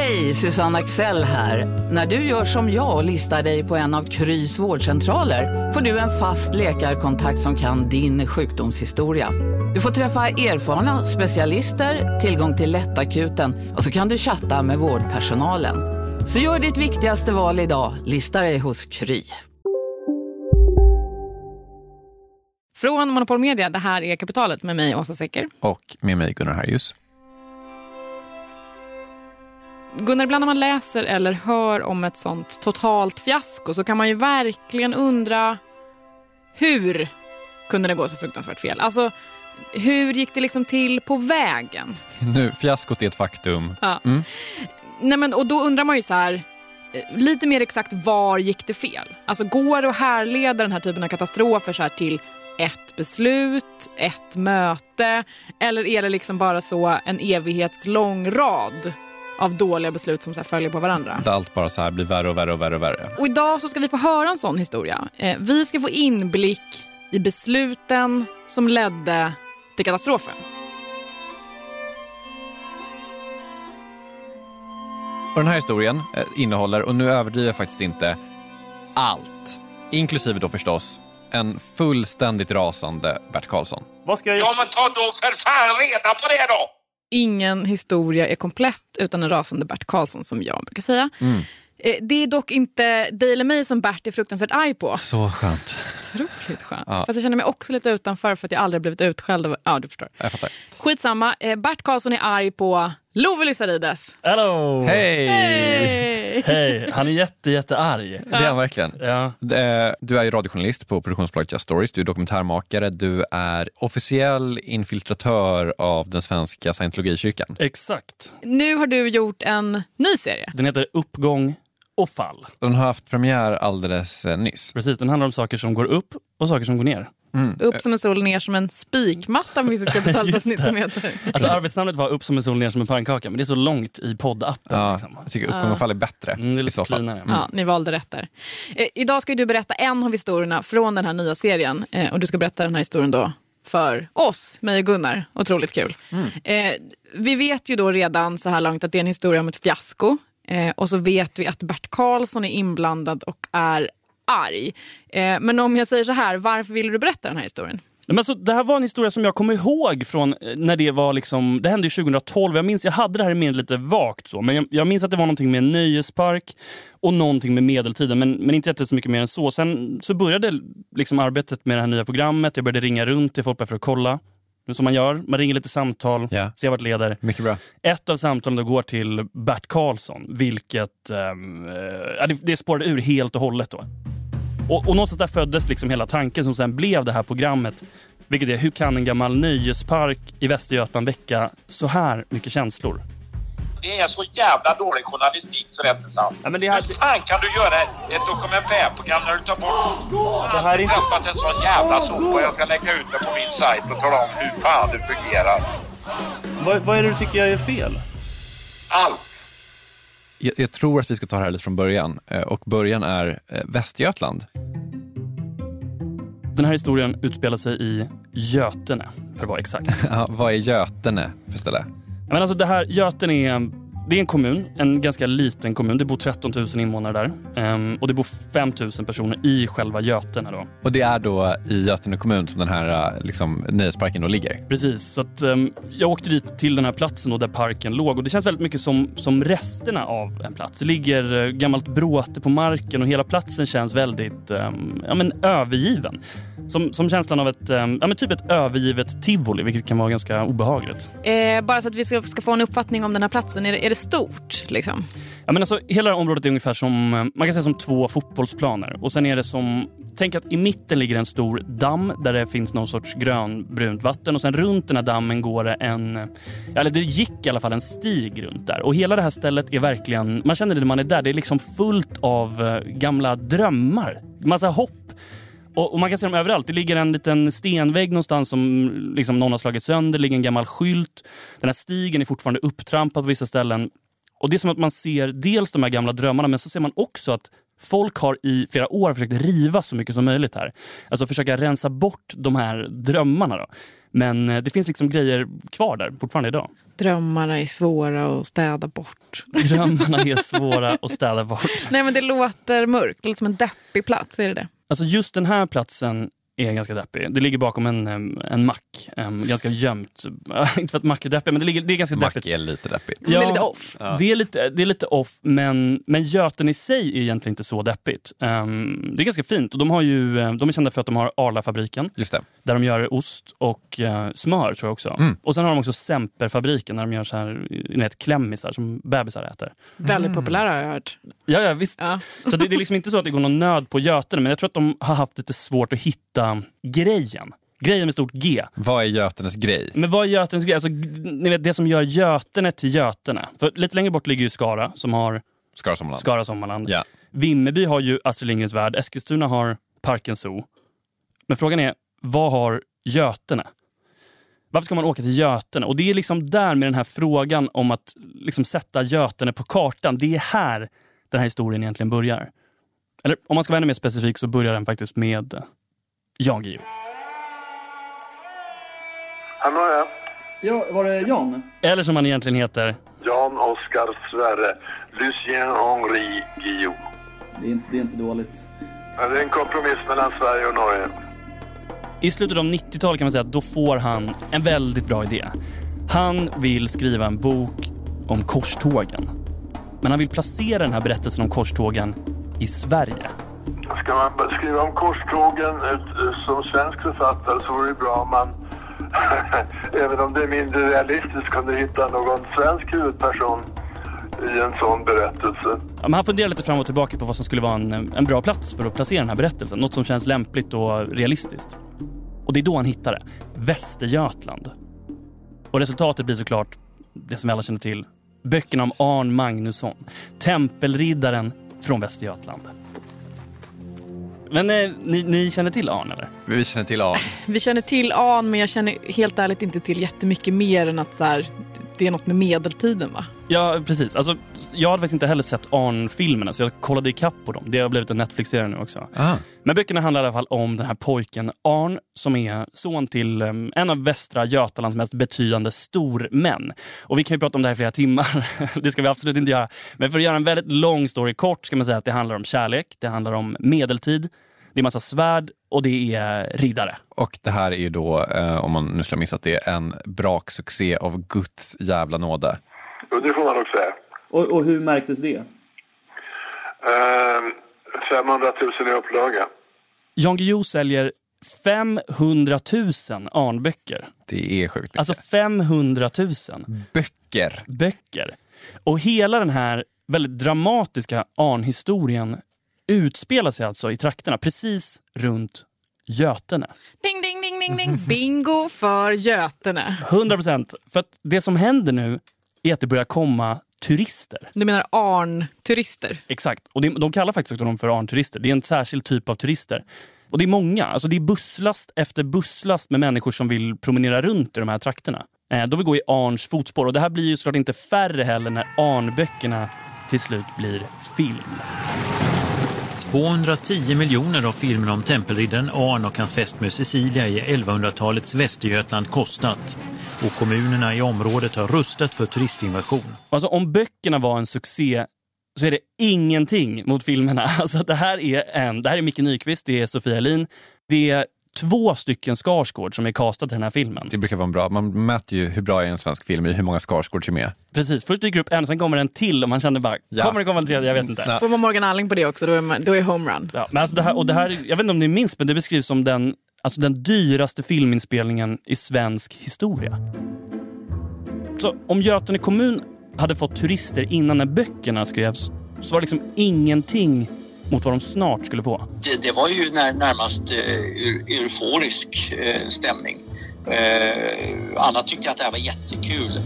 Hej, Susanne Axel här. När du gör som jag och listar dig på en av Krys vårdcentraler får du en fast läkarkontakt som kan din sjukdomshistoria. Du får träffa erfarna specialister, tillgång till lättakuten och så kan du chatta med vårdpersonalen. Så gör ditt viktigaste val idag, lista dig hos Kry. Från Monopol Media, det här är Kapitalet med mig, Åsa Secker. Och med mig Gunnar Harjus. Gunnar, ibland när man läser eller hör om ett sånt totalt fiasko så kan man ju verkligen undra hur kunde det gå så fruktansvärt fel? Alltså, hur gick det liksom till på vägen? Nu, fiaskot är ett faktum. Ja. Mm. Nej, men, och då undrar man ju så här, eh, lite mer exakt var gick det fel? Alltså går det att härleda den här typen av katastrofer så här till ett beslut, ett möte eller är det liksom bara så en evighetslång rad av dåliga beslut som så följer på varandra. Där allt bara så här blir värre och värre och värre och värre. Och idag så ska vi få höra en sån historia. Eh, vi ska få inblick i besluten som ledde till katastrofen. Och den här historien eh, innehåller, och nu överdriver jag faktiskt inte, allt. Inklusive då förstås en fullständigt rasande Bert Karlsson. Vad ska jag göra? Ja men ta då för fan reda på det då! Ingen historia är komplett utan en rasande Bert Karlsson som jag brukar säga. Mm. Eh, det är dock inte dig eller mig som Bert är fruktansvärt arg på. Så skönt. Otroligt skönt. Ja. Fast jag känner mig också lite utanför för att jag aldrig blivit utskälld. Av... Ja, du förstår. Jag fattar. Skitsamma. Eh, Bert Karlsson är arg på Love Lissarides. Hello! Hej! Hej! Hej! Han är jätte, jättearg. Det är han verkligen. Ja. Du är radiojournalist på produktionsbolaget Just Stories, du är dokumentärmakare, du är officiell infiltratör av den svenska scientologikyrkan. Exakt. Nu har du gjort en ny serie. Den heter Uppgång och fall. Den har haft premiär alldeles eh, nyss. Precis, den handlar om saker som går upp och saker som går ner. Mm. Upp som en sol, ner som en spikmatta finns ett kapitalavsnitt som heter. Alltså, arbetsnamnet var Upp som en sol, ner som en pannkaka men det är så långt i poddappen. Ja, liksom. Jag tycker Uppgång och fall är bättre. Mm, det är lite cleanare. Mm. Ja, ni valde rätt där. Eh, idag ska du berätta en av historierna från den här nya serien eh, och du ska berätta den här historien då för oss, mig och Gunnar. Otroligt kul. Mm. Eh, vi vet ju då redan så här långt att det är en historia om ett fiasko. Eh, och så vet vi att Bert Karlsson är inblandad och är arg. Eh, men om jag säger så här, varför vill du berätta den här historien? Men alltså, det här var en historia som jag kommer ihåg från eh, när det var liksom, det hände 2012. Jag minns, jag hade det här i minnet lite vagt så, men jag, jag, minns att det var någonting med en nöjespark och någonting med medeltiden, men, men inte så mycket mer än så. Sen så började liksom arbetet med det här nya programmet. Jag började ringa runt till folk för att kolla som man gör. Man ringer lite samtal, yeah. ser vart det leder. Mycket bra. Ett av samtalen går till Bert Karlsson, vilket um, det, det spårade ur helt och hållet. Då. Och, och någonstans där föddes liksom hela tanken som sen blev det här programmet. Vilket är, hur kan en gammal nöjespark i Västergötland väcka så här mycket känslor? Det är så jävla dålig journalistik så det är inte sant. Ja, men det här... Hur fan kan du göra ett dokumentärprogram när du tar bort... Det här är inte... träffat en sån jävla sopa. Jag ska lägga ut det på min sajt och tala om hur fan det fungerar. Vad, vad är det du tycker jag är fel? Allt. Jag, jag, tror att vi ska ta det här lite från början. Eh, och början är eh, Västergötland. Den här historien utspelar sig i Götene, för att vara exakt. ja, vad är Götene för ställe? Men alltså det här, Göten är, det är en kommun, en ganska liten kommun. Det bor 13 000 invånare där. Um, och det bor 5 000 personer i själva Götene. Då. Och det är då i Götene kommun som den här äh, liksom, nöjesparken då ligger? Precis. Så att, um, jag åkte dit till den här platsen då, där parken låg och det känns väldigt mycket som, som resterna av en plats. Det ligger uh, gammalt bråte på marken och hela platsen känns väldigt um, ja, men, övergiven. Som, som känslan av ett, ja, men typ ett övergivet tivoli, vilket kan vara ganska obehagligt. Eh, bara så att vi ska, ska, få en uppfattning om den här platsen. Är det, är det stort? Liksom? Ja, men alltså, hela det här området är ungefär som, eh, man kan säga som två fotbollsplaner. Och sen är det som, tänk att i mitten ligger en stor damm där det finns någon sorts grönbrunt vatten och sen runt den här dammen går det en, eller det gick i alla fall en stig runt där. Och hela det här stället är verkligen, man känner det när man är där, det är liksom fullt av eh, gamla drömmar. Massa hopp och, och man kan se dem överallt. Det ligger en liten stenvägg någonstans som liksom någon har slagit sönder. Det ligger en gammal skylt. Den här stigen är fortfarande upptrampad på vissa ställen. Och Det är som att man ser dels de här gamla drömmarna men så ser man också att folk har i flera år försökt riva så mycket som möjligt här. Alltså försöka rensa bort de här drömmarna. Då. Men eh, det finns liksom grejer kvar där fortfarande idag. Drömmarna är svåra att städa bort. Drömmarna är svåra att städa bort. Nej men det låter mörkt, det låter som en deppig plats. Är det det? Alltså just den här platsen är ganska deppig. Det ligger bakom en, en mack. em, ganska gömt. Inte för att mack är deppig, men det, ligger, det är ganska Mack deppigt. är lite deppigt. Så det är lite off. Det, är lite, det är lite off, men, men Göten i sig är egentligen inte så deppigt. Em, det är ganska fint. Och de, har ju, de är kända för att de har Arla-fabriken Just det. där de gör ost och eh, smör tror jag också. Mm. Och sen har de också Semperfabriken där de gör så här, ni vet, klämmisar som bebisar äter. Väldigt populära har jag hört. Ja, ja visst. Ja. Så det, det är liksom inte så att det går någon nöd på Götene, men jag tror att de har haft lite svårt att hitta grejen. Grejen med stort G. Vad är Götenes grej? Men vad är Götenes grej? Alltså, ni vet, det som gör Götene till Götene. För lite längre bort ligger ju Skara som har Skara Sommarland. Skara Sommarland. Ja. Vimmerby har ju Astrid Lindgrens Värld. Eskilstuna har Parken Zoo. Men frågan är, vad har Götene? Varför ska man åka till Götene? Och det är liksom där med den här frågan om att liksom sätta Götene på kartan. Det är här den här historien egentligen börjar. Eller om man ska vara ännu mer specifik så börjar den faktiskt med Jan Guillou. Hallå ja. Ja, var det Jan? Eller som han egentligen heter. Jan Oskar Sverre. Lucien Henri Guillou. Det är inte, det är inte dåligt. Ja, Det är en kompromiss mellan Sverige och Norge. I slutet av 90-talet kan man säga att då får han en väldigt bra idé. Han vill skriva en bok om korstågen. Men han vill placera den här berättelsen om korstågen i Sverige. Ska man skriva om korstågen eh, som svensk författare så vore det bra om man, även om det är mindre realistiskt, kunde hitta någon svensk huvudperson i en sån berättelse. Ja, men han funderar lite fram och tillbaka på vad som skulle vara en, en bra plats för att placera den här berättelsen. Något som känns lämpligt och realistiskt. Och det är då han hittar det. Västergötland. Och resultatet blir såklart det som vi alla känner till. Böckerna om Arn Magnusson. Tempelriddaren från Västergötland. Men eh, ni, ni känner till Arn eller? Vi känner till Arn. Vi känner till An, men jag känner helt ärligt inte till jättemycket mer än att så här, det är något med medeltiden va? Ja, precis. Alltså, jag hade faktiskt inte heller sett Arn-filmerna så jag kollade ikapp på dem. Det har blivit en Netflix-serie nu också. Ah. Men böckerna handlar i alla fall om den här pojken Arn som är son till em, en av Västra Götalands mest betydande stormän. Och vi kan ju prata om det här i flera timmar. det ska vi absolut inte göra. Men för att göra en väldigt lång story kort ska man säga att det handlar om kärlek, det handlar om medeltid, det är massa svärd och det är riddare. Och det här är ju då, eh, om man nu skulle ha missat det, en braksuccé av Guds jävla nåde. Och det får man nog säga. Och, och hur märktes det? Ehm, 500 000 i upplaga. Jan Guillou säljer 500 000 Arnböcker. Det är sjukt mycket. Alltså 500 000 Böcker. böcker. Och hela den här väldigt dramatiska Arn-historien utspelar sig alltså i trakterna precis runt Götene. Ding, ding, ding, ding, ding. Bingo för Götene. 100 procent. För att det som händer nu är att det börjar komma turister. Du menar Arn-turister? Exakt. Och det, de kallar faktiskt också dem för Arn-turister. Det är en särskild typ av turister. Och det är många. Alltså det är busslast efter busslast med människor som vill promenera runt i de här trakterna. Eh, de vill gå i Arns fotspår. Och det här blir ju såklart inte färre heller när Arn-böckerna till slut blir film. 210 miljoner har filmen om tempelriddaren Arn och hans fästmö Cecilia i 1100-talets Västergötland kostat. Och kommunerna i området har rustat för turistinvasion. Alltså om böckerna var en succé så är det ingenting mot filmerna. Alltså det här är en, det här är Micke Nyqvist, det är Sofia Lin. Det är två stycken Skarsgård som är castade till den här filmen. Det brukar vara bra. Man mäter ju hur bra är en svensk film i hur många Skarsgård som är med. Precis, först dyker upp en, sen kommer en till och man känner bara, Ja. kommer det komma en tredje? Jag vet inte. Nej. Får man Morgan Alling på det också, då är, man, då är homerun. Ja, men alltså det här, och det här, jag vet inte om ni minns, men det beskrivs som den, alltså den dyraste filminspelningen i svensk historia. Så om Götene kommun hade fått turister innan när böckerna skrevs så var det liksom ingenting mot vad de snart skulle få. det, det var ju när, närmast eh, eu- euforisk eh, stämning. Eh, alla tyckte att det här var jättekul.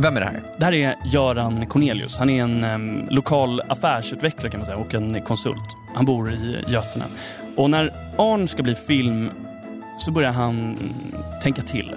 Vem är det här? Det här är Göran Cornelius. Han är en em, lokal affärsutvecklare kan man säga och en konsult. Han bor i Götene. Och när Arn ska bli film så börjar han tänka till.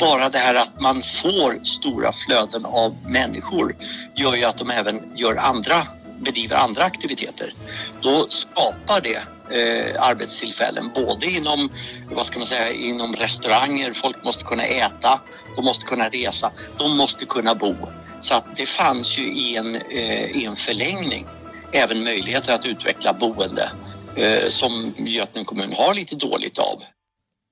Bara det här att man får stora flöden av människor gör ju att de även gör andra, bedriver andra aktiviteter. Då skapar det eh, arbetstillfällen både inom, vad ska man säga, inom restauranger, folk måste kunna äta, de måste kunna resa, de måste kunna bo. Så att det fanns ju i en, eh, i en förlängning även möjligheter att utveckla boende eh, som Götene kommun har lite dåligt av.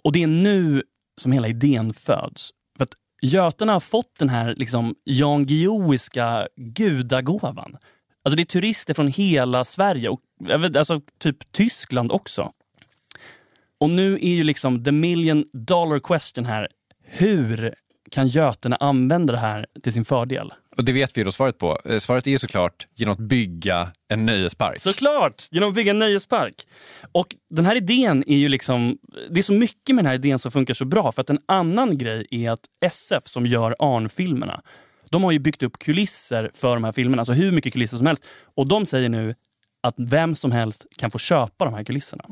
Och det är nu som hela idén föds. För att Götene har fått den här liksom, Jan Guillouiska gudagåvan. Alltså det är turister från hela Sverige och alltså, typ Tyskland också. Och nu är ju liksom the million dollar question här. Hur kan Götene använda det här till sin fördel? Och det vet vi då svaret på. Eh, svaret är ju såklart genom att bygga en nöjespark. Såklart! Genom att bygga en nöjespark. Och den här idén är ju liksom... Det är så mycket med den här idén som funkar så bra. För att en annan grej är att SF som gör Arn-filmerna, de har ju byggt upp kulisser för de här filmerna. Alltså hur mycket kulisser som helst. Och de säger nu att vem som helst kan få köpa de här kulisserna.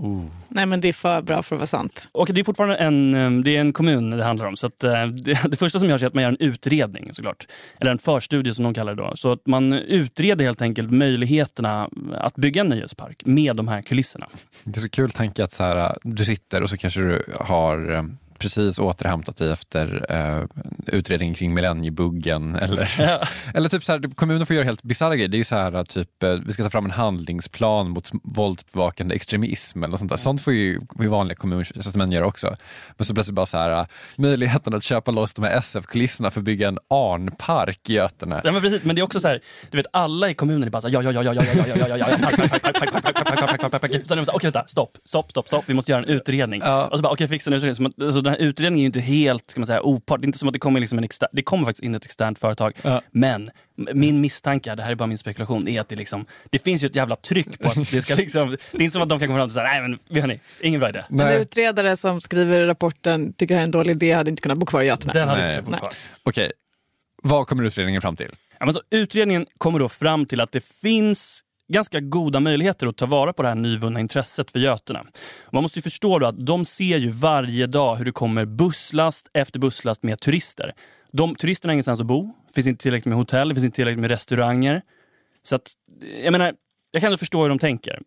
Nej men det är för bra för att vara sant. Och det är fortfarande en, eh, det är en kommun det handlar om. Så att, eh, det, det första som görs är att man gör en utredning såklart. Eller en förstudie som de kallar det då. Så att man utreder helt enkelt möjligheterna att bygga en nöjespark med de här kulisserna. Det är så kul tanke att så här, du sitter och så kanske du har eh, precis återhämtat dig efter eh, utredningen kring millenniebuggen. Eller, eller typ så här, kommunen får göra helt bisarra grejer. Det är ju så här typ, eh, vi ska ta fram en handlingsplan mot våldsbevakande extremism eller sånt där. Sånt får ju, vanliga kommuntjänstemän göra också. Men så plötsligt bara så här, möjligheten att köpa loss de här SF-kulisserna för att bygga en Arnpark i Götene. Ja, men precis, men det är också så här, du vet alla i kommunen är bara så här, ja, ja, ja, ja, ja, ja, ja, ja, ja, ja, park, park, park, park, park, park, park, park, park, park, park, park. Utan de är så här, Okej, vänta, stopp, stopp, stopp, stopp, vi måste göra en utredning. Och så bara, okej, fixa en utredning. Så, man, så den här utredningen är ju inte helt, ska man säga, opart. Det är inte som att det kommer liksom en exter- det kommer faktiskt in ett externt företag. Men m- min misstanke, det här är bara min spekulation, är att det liksom, det finns ju ett jävla tryck på att det ska liksom, det är inte som att de kan komma fram och säga, nej men vi hörni, ingen bra idé. En utredare som skriver rapporten tycker det här är en dålig idé hade inte kunnat bo kvar i Götene. Den hade Nej. inte fått bo kvar. Okej, vad kommer utredningen fram till? Ja, men så utredningen kommer då fram till att det finns ganska goda möjligheter att ta vara på det här nyvunna intresset för Götene. Man måste ju förstå då att de ser ju varje dag hur det kommer busslast efter busslast med turister. De, turisterna har ingenstans att bo, finns inte tillräckligt med hotell, det finns inte tillräckligt med restauranger. Så att, jag menar, jag kan ändå förstå hur de tänker.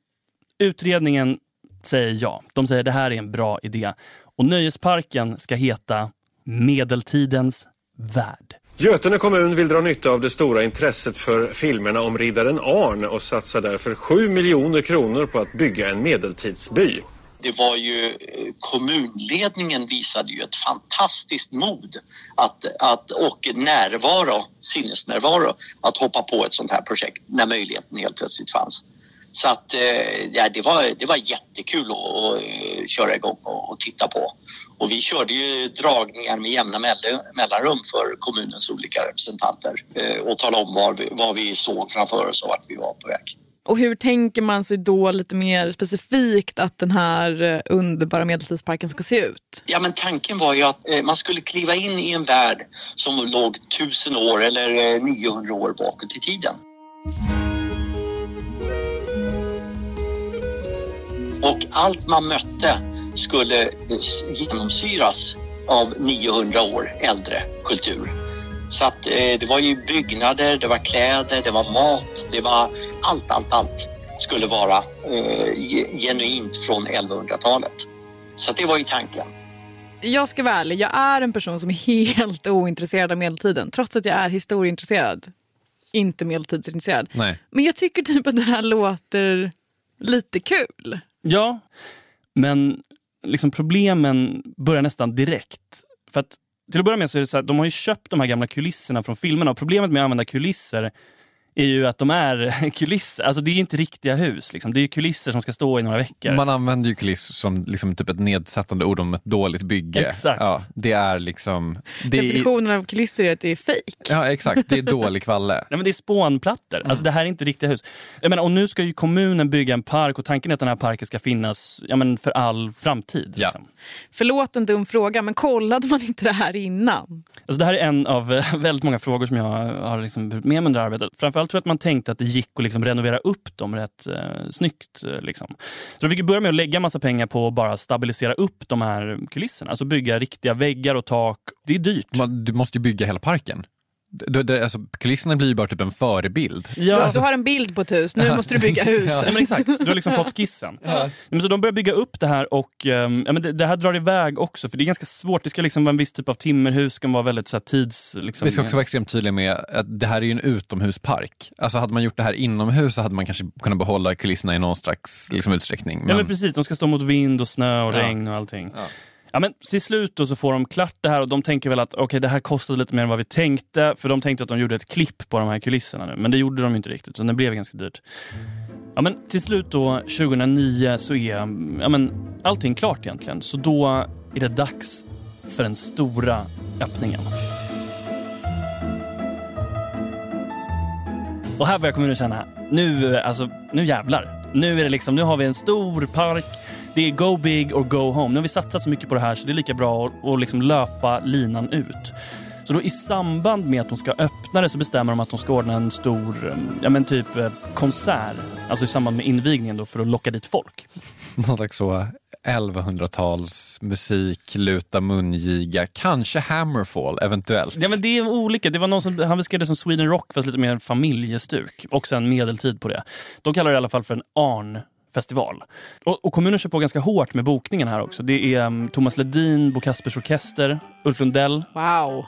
Utredningen säger ja. De säger det här är en bra idé. Och nöjesparken ska heta Medeltidens värld. Götene kommun vill dra nytta av det stora intresset för filmerna om riddaren Arn och satsar därför 7 miljoner kronor på att bygga en medeltidsby. det var ju eh, kommunledningen visade ju ett fantastiskt mod att, att, och närvaro, sinnesnärvaro att hoppa på ett sånt här projekt när möjligheten helt plötsligt fanns. Så att, eh, ja, det, var, det var jättekul att, att eh, köra igång och, och titta på. Och vi körde ju dragningar med jämna mell- mellanrum för kommunens olika representanter eh, och talade om vad vi, vad vi såg framför oss och vart vi var på väg. Och hur tänker man sig då lite mer specifikt att den här eh, underbara medeltidsparken ska se ut? Ja, men tanken var ju att eh, man skulle kliva in i en värld som låg tusen år eller eh, 900 år bakåt i tiden. Och allt man mötte skulle genomsyras av 900 år äldre kultur. Så att eh, det var ju byggnader, det var kläder, det var mat, det var allt, allt, allt skulle vara eh, ge- genuint från 1100-talet. Så att det var ju tanken. Jag ska vara ärlig, jag är en person som är helt ointresserad av medeltiden. Trots att jag är historieintresserad. Inte medeltidsintresserad. Nej. Men jag tycker typ att det här låter lite kul. Ja, men liksom problemen börjar nästan direkt. För att till att börja med så är det så här, de har ju köpt de här gamla kulisserna från filmerna och problemet med att använda kulisser är ju att de är kulisser. Alltså det är ju inte riktiga hus. Liksom. Det är ju kulisser som ska stå i några veckor. Man använder ju kuliss som liksom typ ett nedsättande ord om ett dåligt bygge. Exakt. Ja, det är liksom... Det är, Definitionen av kulisser är att det är fejk. ja, exakt. Det är dålig kvalle. Nej, men det är spånplattor. Alltså, det här är inte riktiga hus. Jag menar, och nu ska ju kommunen bygga en park och tanken är att den här parken ska finnas ja, men för all framtid. Ja. Liksom. Förlåt en dum fråga, men kollade man inte det här innan? Alltså, det här är en av väldigt många frågor som jag har liksom med mig under arbetet. Framförallt framförallt tror jag att man tänkte att det gick att liksom renovera upp dem rätt eh, snyggt. Eh, liksom. Så de fick börja med att lägga massa pengar på att bara stabilisera upp de här kulisserna. Alltså bygga riktiga väggar och tak. Det är dyrt. Man, du måste ju bygga hela parken. Det, alltså, kulisserna blir ju bara typ en förebild. Ja, Du, alltså, du har en bild på ett hus, nu måste du bygga hus. Ja, men exakt, du har liksom fått skissen. Ja. Men så de börjar bygga upp det här och ehm, ja, men det, det här drar iväg också för det är ganska svårt. Det ska liksom vara en viss typ av timmerhus, ska vara väldigt så här, tids... Liksom, Vi ska också vara extremt tydliga med att det här är ju en utomhuspark. Alltså hade man gjort det här inomhus så hade man kanske kunnat behålla kulisserna i någon slags liksom, utsträckning. Ja men precis, de ska stå mot vind och snö och Ja. regn och allting. Ja. Men till slut då så får de klart det här och de tänker väl att okay, det här kostade lite mer än vad vi tänkte. För de tänkte att de gjorde ett klipp på de här kulisserna nu. Men det gjorde de inte riktigt, utan det blev ganska dyrt. Ja, men till slut då 2009 så är ja, men, allting klart egentligen. Så då är det dags för den stora öppningen. Och här börjar kommunen känna, nu, alltså, nu jävlar. Nu är det liksom, nu har vi en stor park. Det är go big or go home. Nu har vi satsat så mycket på det här så det är lika bra att, liksom löpa linan ut. Så då i samband med att de ska öppna det så bestämmer de att de ska ordna en stor eh, ja, men typ eh, konsert. Alltså i samband med invigningen då för att locka dit folk. Någon slags så 1100-tals musik, luta mungiga, kanske Hammerfall eventuellt. Ja men det är olika. Det var någon som, han beskrev det som Sweden Rock fast lite mer familjestuk. Och sen medeltid på det. De kallar det i alla fall för en ARN festival. Och, och kommunen kör på ganska hårt med bokningen här också. Det är um, Thomas Ledin, Bo Kaspers Orkester, Ulf Lundell Wow.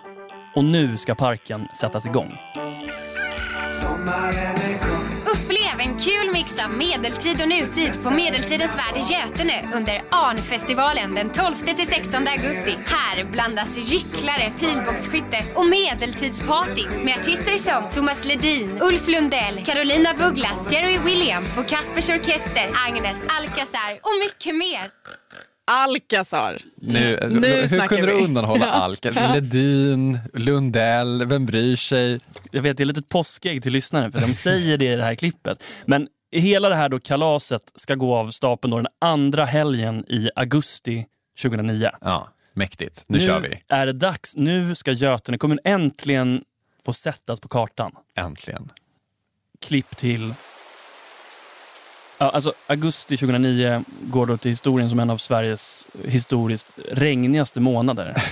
och nu ska parken sättas igång. Upplev en kul mix av medeltid och nutid på Medeltidens värld i Götene under ARN-festivalen den 12-16 augusti. Här blandas gycklare, pilbågsskytte och medeltidsparty med artister som Thomas Ledin, Ulf Lundell, Carolina Douglas, Jerry Williams och Kaspers Orkester, Agnes Alcazar och mycket mer. Alcazar. Nu, Nu hur snackar kunde du vi. undanhålla Ja. allt? Ledin, Lundell, vem bryr sig? Jag vet, det är lite ett påskägg till lyssnaren för de säger det i det här klippet. Men hela det här då kalaset ska gå av stapeln då den andra helgen i augusti 2009. Ja, mäktigt. Nu, kör vi. är det dags. Nu ska Götene kommun äntligen få sättas på kartan. Äntligen. Klipp till... Ja, alltså, augusti 2009 går då till historien som en av Sveriges historiskt regnigaste månader.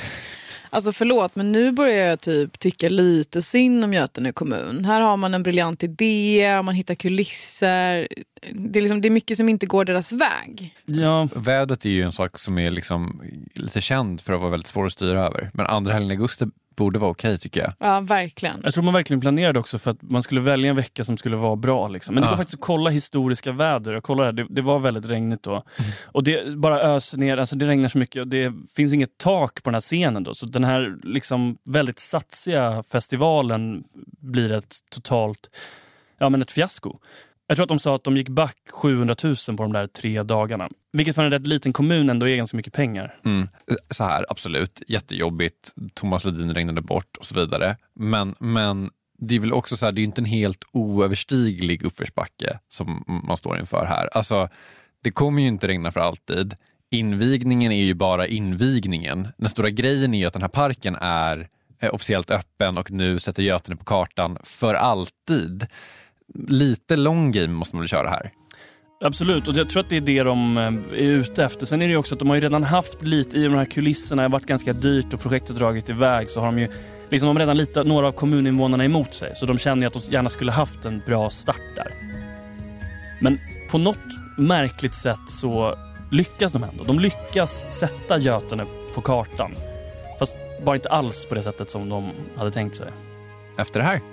Alltså förlåt, men nu börjar jag typ tycka lite synd om Götene kommun. Här har man en briljant idé, man hittar kulisser. Det är, liksom, det är mycket som inte går deras väg. Ja, Vädret är ju en sak som är liksom lite känd för att vara väldigt svår att styra över. Men andra helgen i augusti borde vara okej tycker jag. Ja, verkligen. jag tror man verkligen planerade också för att man skulle välja en vecka som skulle vara bra. Liksom. Men det Ja. går faktiskt att kolla historiska väder. Jag kollade här, det, det var väldigt regnigt då. Och det bara öser ner, alltså det regnar så mycket och det finns inget tak på den här scenen. Då. Så den här liksom väldigt satsiga festivalen blir ett totalt, ja men ett fiasko. Jag tror att de sa att de gick back 700 000 på de där tre dagarna. Vilket för en rätt liten kommun ändå är ganska mycket pengar. Mm. Eh, så här, absolut, jättejobbigt. Thomas Ledin regnade bort och så vidare. Men, men det är väl också så här, det är inte en helt oöverstiglig uppförsbacke som man står inför här. Alltså, det kommer ju inte regna för alltid. Invigningen är ju bara invigningen. Den stora grejen är ju att den här parken är eh, officiellt öppen och nu sätter Götene på kartan för alltid. Lite long game måste man väl köra här. Absolut, och jag tror att det är det de eh, är ute efter. Sen är det ju också att de har ju redan haft lite i de här kulisserna, det har varit ganska dyrt och projektet dragit iväg så har de ju liksom de har redan lite några av kommuninvånarna emot sig. Så de känner ju att de gärna skulle haft en bra start där. Men på något märkligt sätt så lyckas de ändå. De lyckas sätta Götene på kartan. Fast bara inte alls på det sättet som de hade tänkt sig. Efter det här.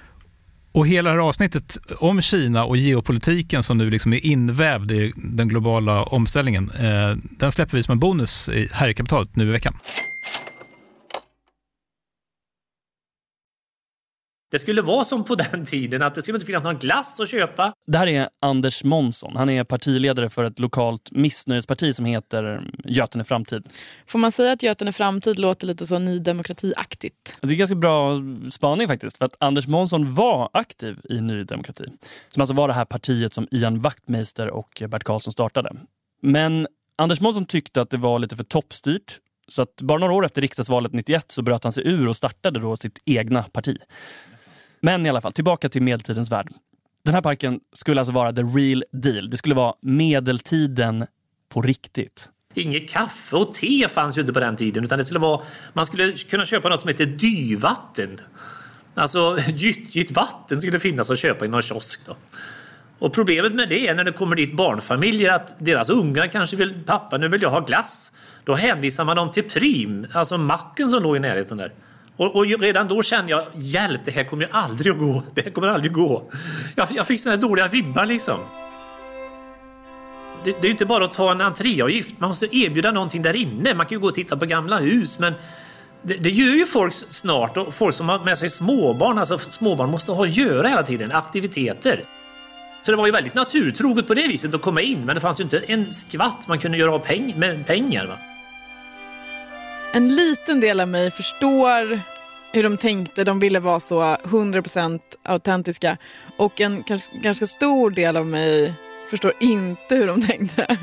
Och hela det här avsnittet om Kina och geopolitiken som nu liksom är invävd i den globala omställningen, eh, den släpper vi som en bonus här i kapitalet nu i veckan. Det skulle vara som på den tiden att det skulle inte finnas någon glass att köpa. Det här är Anders Månsson. Han är partiledare för ett lokalt missnöjesparti som heter Götene Framtid. Får man säga att Götene Framtid låter lite så Ny Demokrati-aktigt? Det är ganska bra spaning faktiskt. För att Anders Månsson var aktiv i Ny Demokrati. Som alltså var det här partiet som Ian Wachtmeister och Bert Karlsson startade. Men Anders Månsson tyckte att det var lite för toppstyrt. Så att bara några år efter riksdagsvalet 91 så bröt han sig ur och startade då sitt egna parti. Men i alla fall, tillbaka till medeltidens värld. Den här parken skulle alltså vara the real deal. Det skulle vara medeltiden på riktigt. Inget kaffe och te fanns ju inte på den tiden utan det skulle vara, man skulle kunna köpa något som heter dyvatten. Alltså gyttjigt vatten skulle finnas att köpa i någon kiosk. Då. Och problemet med det är när det kommer dit barnfamiljer att deras ungar kanske vill, pappa nu vill jag ha glass. Då hänvisar man dem till Prim, alltså macken som låg i närheten där. Och, och redan då kände jag, hjälp det här kommer ju aldrig att gå. Det här kommer aldrig att gå. Jag, jag fick såna här dåliga vibbar liksom. Det, det är ju inte bara att ta en entréavgift, man måste erbjuda någonting där inne. Man kan ju gå och titta på gamla hus men det, det gör ju folk snart och folk som har med sig småbarn, alltså småbarn måste ha att göra hela tiden, aktiviteter. Så det var ju väldigt naturtroget på det viset att komma in men det fanns ju inte en skvatt man kunde göra av peng med pengar. Va? En liten del av mig förstår hur de tänkte. De ville vara så 100% autentiska. Och en ganska, ganska stor del av mig förstår inte hur de tänkte.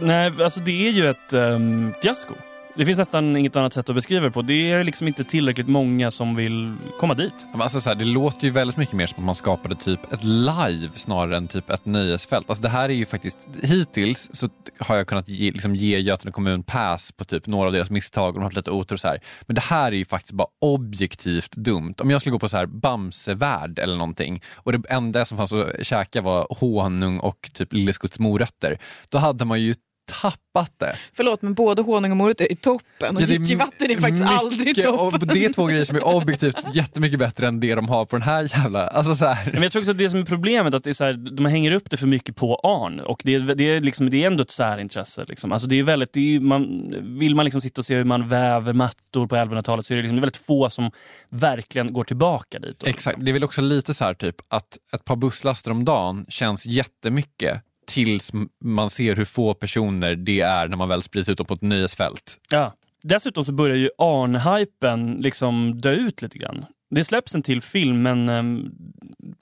Nej, alltså det är ju ett um, fiasko. Det finns nästan inget annat sätt att beskriva det på. Det är liksom inte tillräckligt många som vill komma dit. Alltså så här, det låter ju väldigt mycket mer som att man skapade typ ett live snarare än typ ett nöjesfält. Alltså det här är ju faktiskt, hittills så har jag kunnat ge, liksom ge Götene kommun pass på typ några av deras misstag och de har haft lite otur och så här. Men det här är ju faktiskt bara objektivt dumt. Om jag skulle gå på så här Bamsevärld eller någonting och det enda som fanns att käka var honung och typ Lilleskutts morötter, då hade man ju tappat det. Förlåt, men både honung och morötter är toppen och Ja, det är gyttjevatten är faktiskt mycket- aldrig toppen. och Det är två grejer som är objektivt jättemycket bättre än det de har på den här jävla... Alltså så här. Men jag tror också att det som är problemet att det är så här, de hänger upp det för mycket på Arn och det är, det är, liksom, det är ändå ett särintresse. Liksom. Alltså det är väldigt, det är man, vill man liksom sitta och se hur man väver mattor på 1100-talet så är det, liksom, det är väldigt få som verkligen går tillbaka dit. Exakt, det är väl också lite så här typ att ett par busslaster om dagen känns jättemycket tills man ser hur få personer det är när man väl sprider ut dem på ett nöjesfält. Ja. Dessutom så börjar ju Arn-hypen liksom dö ut lite grann. Det släpps en till film men ehm,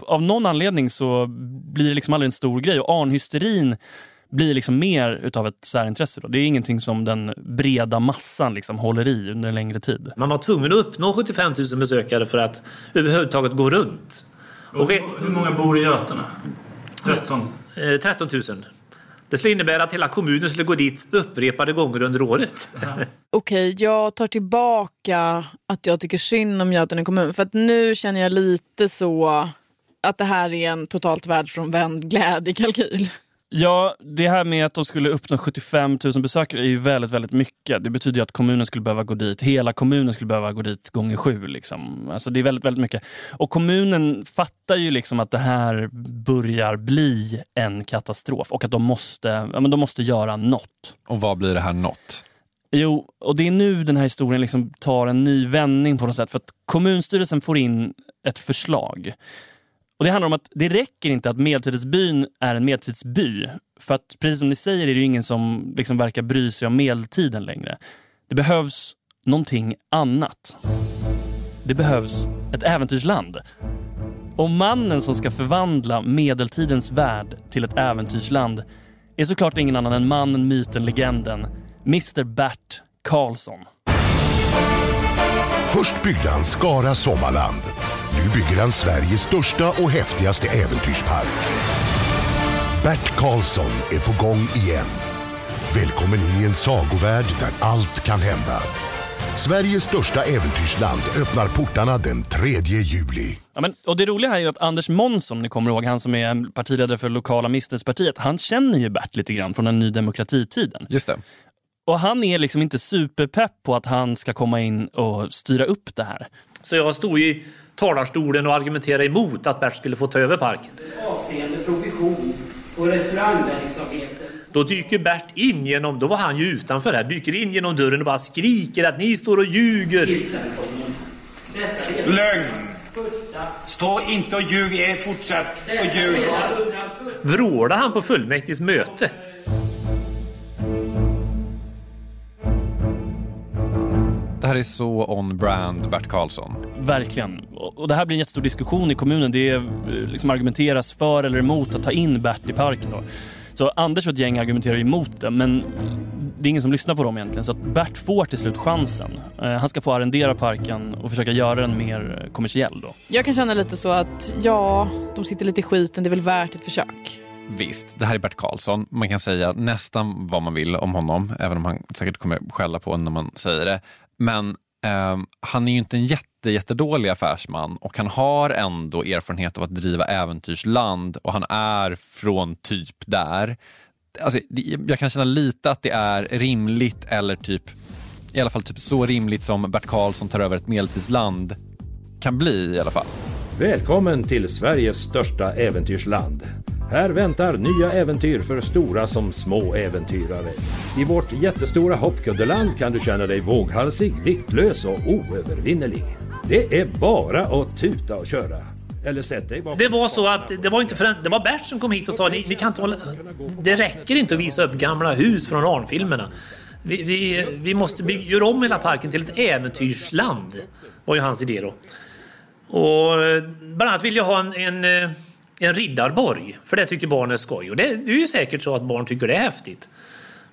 av någon anledning så blir det liksom aldrig en stor grej och Arn-hysterin blir liksom mer utav ett särintresse. Då. Det är ingenting som den breda massan liksom håller i under en längre tid. Man var tvungen att uppnå 75 000 besökare för att överhuvudtaget gå runt. Och Hur många bor i Götene? 13? Eh, 13 000. Det skulle innebära att hela kommunen skulle gå dit upprepade gånger under året. Okej, jag tar tillbaka att jag tycker synd om Götene kommun. För att nu känner jag lite så att det här är en totalt världsfrånvänd glädjekalkyl. Ja, det här med att de skulle uppnå 75 000 besökare är ju väldigt, väldigt mycket. Det betyder att kommunen skulle behöva gå dit, hela kommunen skulle behöva gå dit gånger sju. Liksom. Alltså det är väldigt, väldigt mycket. Och kommunen fattar ju liksom att det här börjar bli en katastrof och att de måste, ja, men de måste göra något. Och vad blir det här något? Jo, och det är nu den här historien liksom tar en ny vändning på något sätt. För att kommunstyrelsen får in ett förslag. Och Det handlar om att det räcker inte att medeltidsbyn är en medeltidsby. För att precis som ni säger är det ju ingen som liksom verkar bry sig om medeltiden längre. Det behövs någonting annat. Det behövs ett äventyrsland. Och mannen som ska förvandla medeltidens värld till ett äventyrsland är såklart ingen annan än mannen, myten, legenden Mr Bert Karlsson. Först byggde han Skara Sommarland. Nu bygger han Sveriges största och häftigaste äventyrspark. Bert Karlsson är på gång igen. Välkommen in i en sagovärld där allt kan hända. Sveriges största äventyrsland öppnar portarna den 3 juli. Ja, men, och det roliga här är ju att Anders Månsson, ni kommer ihåg, han som är partiledare för lokala Mistenspartiet, han känner ju Bert lite grann från den Ny Demokrati-tiden. Just det. Och han är liksom inte superpepp på att han ska komma in och styra upp det här. Så jag stod i talarstolen och argumenterade emot att Bert skulle få ta över parken. Avseende provision och restaurangverksamheten. Då dyker Bert in genom, då var han ju utanför här, dyker in genom dörren och bara skriker att ni står och ljuger. Lögn! Stå inte och ljug, är fortsatt och ljug. Vrålar han på fullmäktiges möte. Här är så on-brand Bert Karlsson. Verkligen. Och det här blir en jättestor diskussion i kommunen. Det är, eh, liksom argumenteras för eller emot att ta in Bert i parken. Då. Så Anders och ett gäng argumenterar emot det, men det är ingen som lyssnar på dem egentligen. Så att Bert får till slut chansen. Eh, Han ska få arrendera parken och försöka göra den mer eh, kommersiell. Då. Jag kan känna lite så att ja, de sitter lite i skiten, det är väl värt ett försök. Visst, det här är Bert Karlsson. Man kan säga nästan vad man vill om honom, även om han säkert kommer skälla på en när man säger det. Men eh, han är ju inte en jätte, jättedålig affärsman och han har ändå erfarenhet av att driva äventyrsland och han är från typ där. Alltså, jag kan känna lite att det är rimligt eller typ i alla fall typ så rimligt som Bert Karlsson tar över ett medeltidsland kan bli i alla fall. Välkommen till Sveriges största äventyrsland. Här väntar nya äventyr för stora som små äventyrare. I vårt jättestora hoppkuddeland kan du känna dig våghalsig, viktlös och oövervinnerlig. Det är bara att tuta och köra. Eller sätt dig bakom Det var så att det var inte förrän, det var Bert som kom hit och sa ni, ni kan inte hålla, det räcker inte att visa upp gamla hus från Arnfilmerna. Vi, vi, vi måste bygga, göra om hela parken till ett äventyrsland. var ju hans idé då. Och eh, bland annat vill jag ha en, en, eh, en riddarborg. För det tycker barn är skoj. Och det, det är ju säkert så att barn tycker det är häftigt.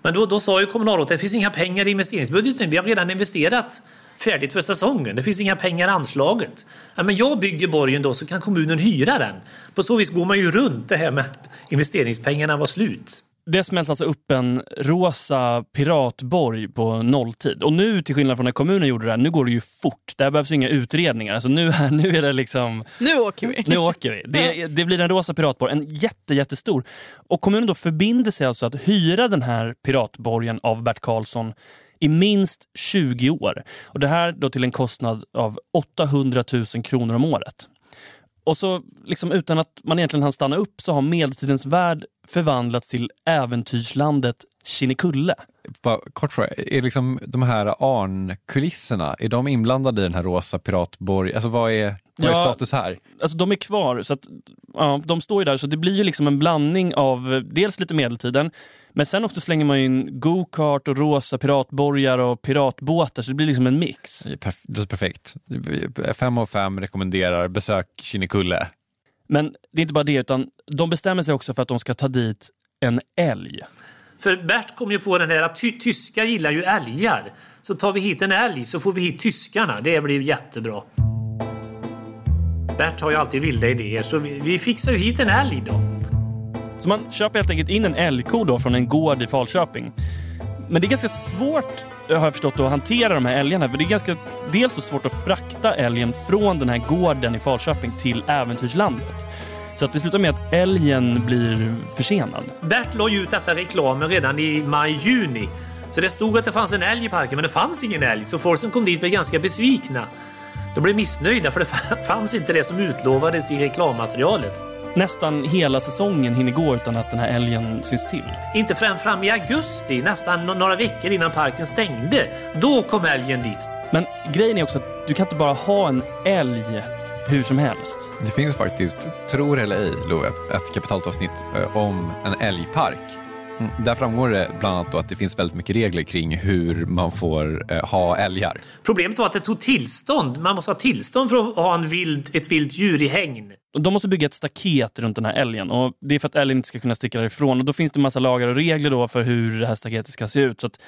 Men då, då sa ju kommunalrådet att det finns inga pengar i investeringsbudgeten. Vi har redan investerat färdigt för säsongen. Det finns inga pengar anslaget. Ja, men jag bygger borgen då så kan kommunen hyra den. På så vis går man ju runt det här med att investeringspengarna var slut. Det smälls alltså upp en rosa piratborg på nolltid. Och nu, till skillnad från när kommunen gjorde det här, nu går det ju fort. Det här behövs inga utredningar. Alltså nu, här, nu är det liksom... Nu åker vi. Nu åker vi. Det, det blir en rosa piratborg, en jätte, jättestor. Och kommunen då förbinder sig alltså att hyra den här piratborgen av Bert Karlsson i minst 20 år. Och Det här då till en kostnad av 800 000 kronor om året. Och så liksom utan att man egentligen hann stanna upp så har medeltidens värld förvandlats till äventyrslandet Kinnekulle. Bara kort fråga, är liksom de här Arn-kulisserna, är de inblandade i den här rosa piratborg? Alltså vad är, vad är Ja. status här? Alltså de är kvar, så att, ja, de står ju där. Så det blir ju liksom en blandning av dels lite medeltiden, men sen också slänger man in go-kart och rosa piratborgar och piratbåtar, så det blir liksom en mix. Det låter perfekt. Fem av fem rekommenderar besök Kinnekulle. Men det är inte bara det, utan de bestämmer sig också för att de ska ta dit en älg. För Bert kom ju på den här att ty tyskar gillar ju älgar. Så tar vi hit en älg så får vi hit tyskarna. Det blir jättebra. Bert har ju alltid vilda idéer så vi, vi fixar ju hit en älg då. Så man köper helt enkelt in en älgko då från en gård i Falköping. Men det är ganska svårt, Eh, har jag förstått, att hantera de här älgarna. För det är ganska, dels så svårt att frakta älgen från den här gården i Falköping till äventyrslandet. Så att det slutar med att älgen blir försenad. Bert la ju ut detta reklamen redan i maj-juni. Så det stod att det fanns en älg i parken men det fanns ingen älg. Så folk som kom dit blev ganska besvikna. De blev missnöjda för det fanns inte det som utlovades i reklammaterialet. Nästan hela säsongen hinner gå utan att den här älgen syns till. Inte förrän fram i augusti, nästan några veckor innan parken stängde. Då kom älgen dit. Men grejen är också att du kan inte bara ha en älg hur som helst. Det finns faktiskt, tror eller ej, Love, ett kapitalavsnitt eh, om en älgpark. Mm, där framgår det bland annat då att det finns väldigt mycket regler kring hur man får eh, ha älgar. Problemet var att det tog tillstånd. Man måste ha tillstånd för att ha en vild, ett vilt djur i hägn. De måste bygga ett staket runt den här älgen och det är för att älgen inte ska kunna sticka därifrån. Och då finns det massa lagar och regler då för hur det här staketet ska se ut. Så att,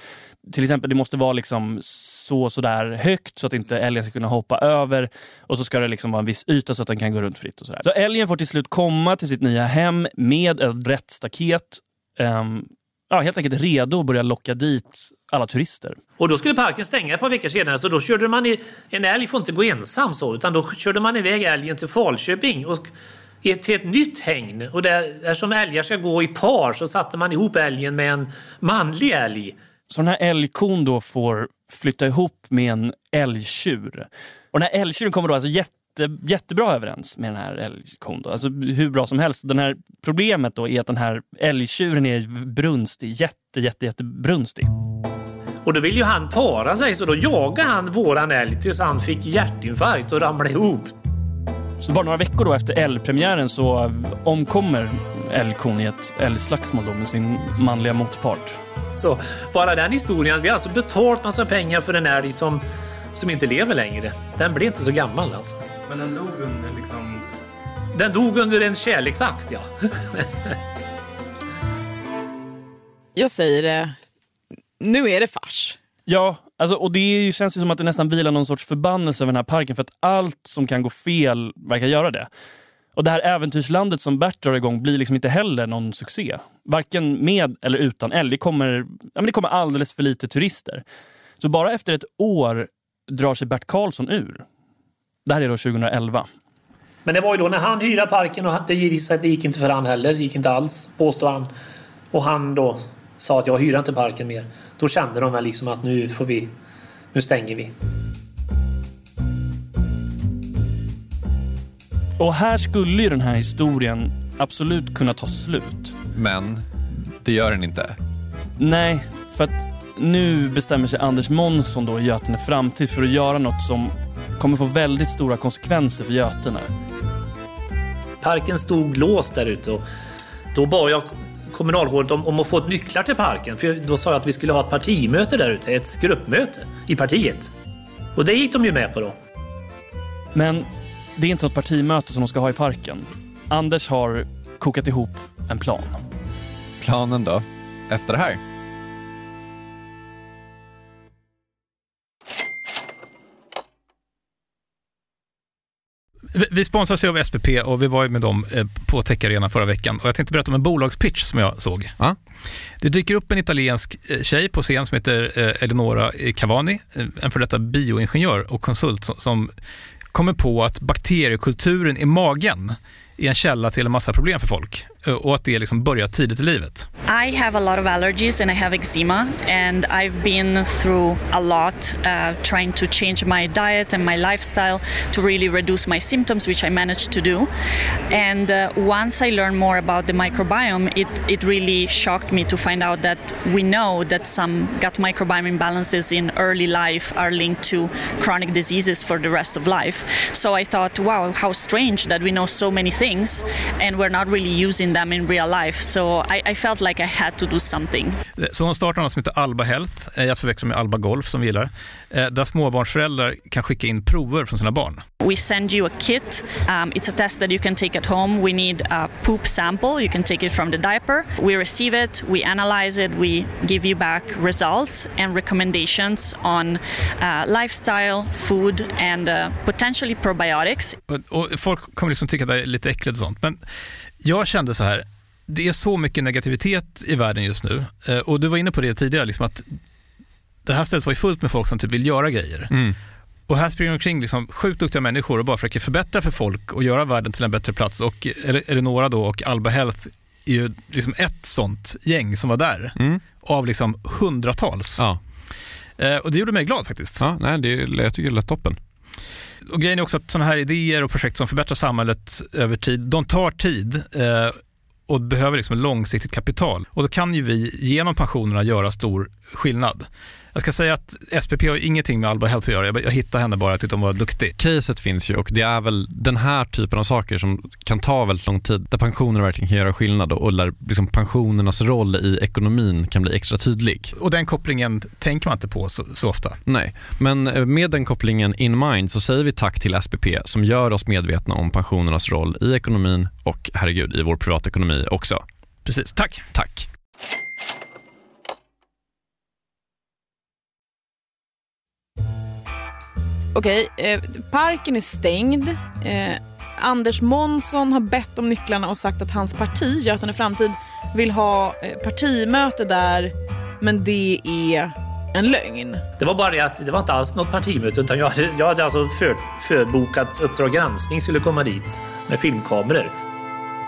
till exempel, det måste vara liksom så sådär högt så att inte älgen ska kunna hoppa över. Och så ska det liksom vara en viss yta så att den kan gå runt fritt. och sådär. Så älgen får till slut komma till sitt nya hem med ett rätt staket. Um, ja, helt enkelt redo att börja locka dit alla turister. Och då skulle parken stänga ett par veckor senare så då körde man i, en älg får inte gå ensam så utan då körde man iväg älgen till Falköping och till ett nytt hägn. Och där, där som älgar ska gå i par så satte man ihop älgen med en manlig älg. Så den här älgkon då får flytta ihop med en älgtjur. Och den här älgtjuren kommer då alltså jätte, jättebra överens med den här älgkon. Då. Alltså hur bra som helst. Den här problemet då är att den här älgtjuren är brunstig. Jätte, jätte, jätte brunstig. Och då vill ju han para sig så då jagade han våran älg tills han fick hjärtinfarkt och ramlade ihop. Så bara några veckor då efter älgpremiären så omkommer älgkon i ett älgslagsmål med sin manliga motpart. Så bara den historien. Vi har alltså betalt massa pengar för en älg som, som inte lever längre. Den blev inte så gammal alltså. Men den dog under liksom... Den dog under en kärleksakt, ja. Jag säger det, nu är det fars. Ja, alltså, och det är ju, känns ju som att det nästan vilar någon sorts förbannelse över den här parken för att allt som kan gå fel verkar göra det. Och det här äventyrslandet som Bert drar igång blir liksom inte heller någon succé. Varken med eller utan älg. Det kommer, ja, men det kommer alldeles för lite turister. Så bara efter ett år drar sig Bert Karlsson ur. Det här är då 2011. Men det var ju då när han hyrde parken och det visade det gick inte för han heller. Det gick inte alls, påstår han. Och han då sa att jag hyr inte parken mer. Då kände de väl liksom att nu får vi, nu stänger vi. Och här skulle ju den här historien absolut kunna ta slut. Men det gör den inte. Nej, för att nu bestämmer sig Anders Månsson då i Götene Framtid för att göra något som kommer få väldigt stora konsekvenser för Götene. Parken stod låst där ute och då bad jag kommunalrådet om, om att få ett nycklar till parken. För då sa jag att vi skulle ha ett partimöte där ute, ett gruppmöte i partiet. Och det gick de ju med på då. Men det är inte något partimöte som de ska ha i parken. Anders har kokat ihop en plan. Planen då? Efter det här? Vi- sponsras ju av SPP och vi var ju med dem eh, på Tech Arena förra veckan. Och jag tänkte berätta om en bolagspitch som jag såg. Det dyker upp en italiensk eh, tjej på scen som heter eh, Eleonora Cavani, en för detta bioingenjör och konsult som, kommer på att bakteriekulturen i magen är en källa till en massa problem för folk Eh, och att det liksom börjar tidigt i livet. I have a lot of allergies and I have eczema, and I've been through a lot uh, trying to change my diet and my lifestyle to really reduce my symptoms, which I managed to do. And uh, once I learned more about the microbiome, it, it really shocked me to find out that we know that some gut microbiome imbalances in early life are linked to chronic diseases for the rest of life. So I thought, wow, how strange that we know so many things and we're not really using them in real life. So I, I felt like I had to do something. Så hon startar något som heter Alba Health, eh, att förväxla med Alba Golf som vi gillar, eh, där småbarnsföräldrar kan skicka in prover från sina barn. We send you a kit. Um, it's a test that you can take at home. We need a poop sample. You can take it from the diaper. We receive it, we analyze it, we give you back results and recommendations on uh, lifestyle, food, and uh, potentially probiotics. Och, och folk kommer liksom tycka att det är lite äckligt och sånt, men jag kände så här, det är så mycket negativitet i världen just nu. Eh, Och du var inne på det tidigare, liksom att det här stället var ju fullt med folk som typ vill göra grejer. Mm. Och här springer omkring liksom sjukt duktiga människor och bara försöker förbättra för folk och göra världen till en bättre plats. Och Eleonora då och Alba Health är ju liksom ett sånt gäng som var där. Av liksom hundratals. Eh, Och det gjorde mig glad faktiskt. Ja, nej, det, jag tycker det lät toppen. Och grejen är också att sådana här idéer och projekt som förbättrar samhället över tid, de tar tid eh, och behöver liksom långsiktigt kapital. Och då kan ju vi genom pensionerna göra stor skillnad. Jag ska säga att SPP har ingenting med Alba Health att göra. Jag, jag hittade henne bara, jag tyckte hon var duktig. Caset finns ju och det är väl den här typen av saker som kan ta väldigt lång tid, där pensioner verkligen kan göra skillnad och där liksom pensionernas roll i ekonomin kan bli extra tydlig. Och den kopplingen tänker man inte på så, så ofta. Nej, men eh, med den kopplingen in mind så säger vi tack till SPP som gör oss medvetna om pensionernas roll i ekonomin och herregud i vår privatekonomi också. Precis, tack. Tack. Okej, eh, parken är stängd. Eh, Anders Månsson har bett om nycklarna och sagt att hans parti, Götene Framtid, vill ha eh, partimöte där, men det är en lögn. Det var bara det att det var inte alls något partimöte utan jag hade, jag hade alltså för, förbokat Uppdrag granskning skulle komma dit med filmkameror.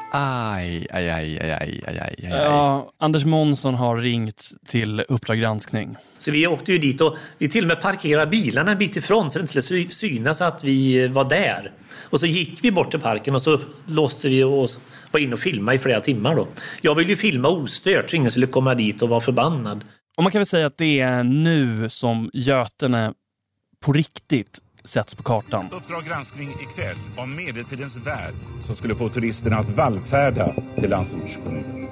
Aj, aj, aj, aj, aj, aj, aj. Ja, Anders Månsson har ringt till Uppdrag granskning. Så vi åkte ju dit och vi till och med parkerade bilarna en bit ifrån så det inte skulle sy- synas att vi var där. Och så gick vi bort till parken och så låste vi och var inne och filmade i flera timmar då. Jag ville ju filma ostört så ingen skulle komma dit och vara förbannad. Och man kan väl säga att det är nu som Götene på riktigt sätts på kartan. Uppdrag granskning ikväll om medeltidens värld som skulle få turisterna att vallfärda till landsortskommunen.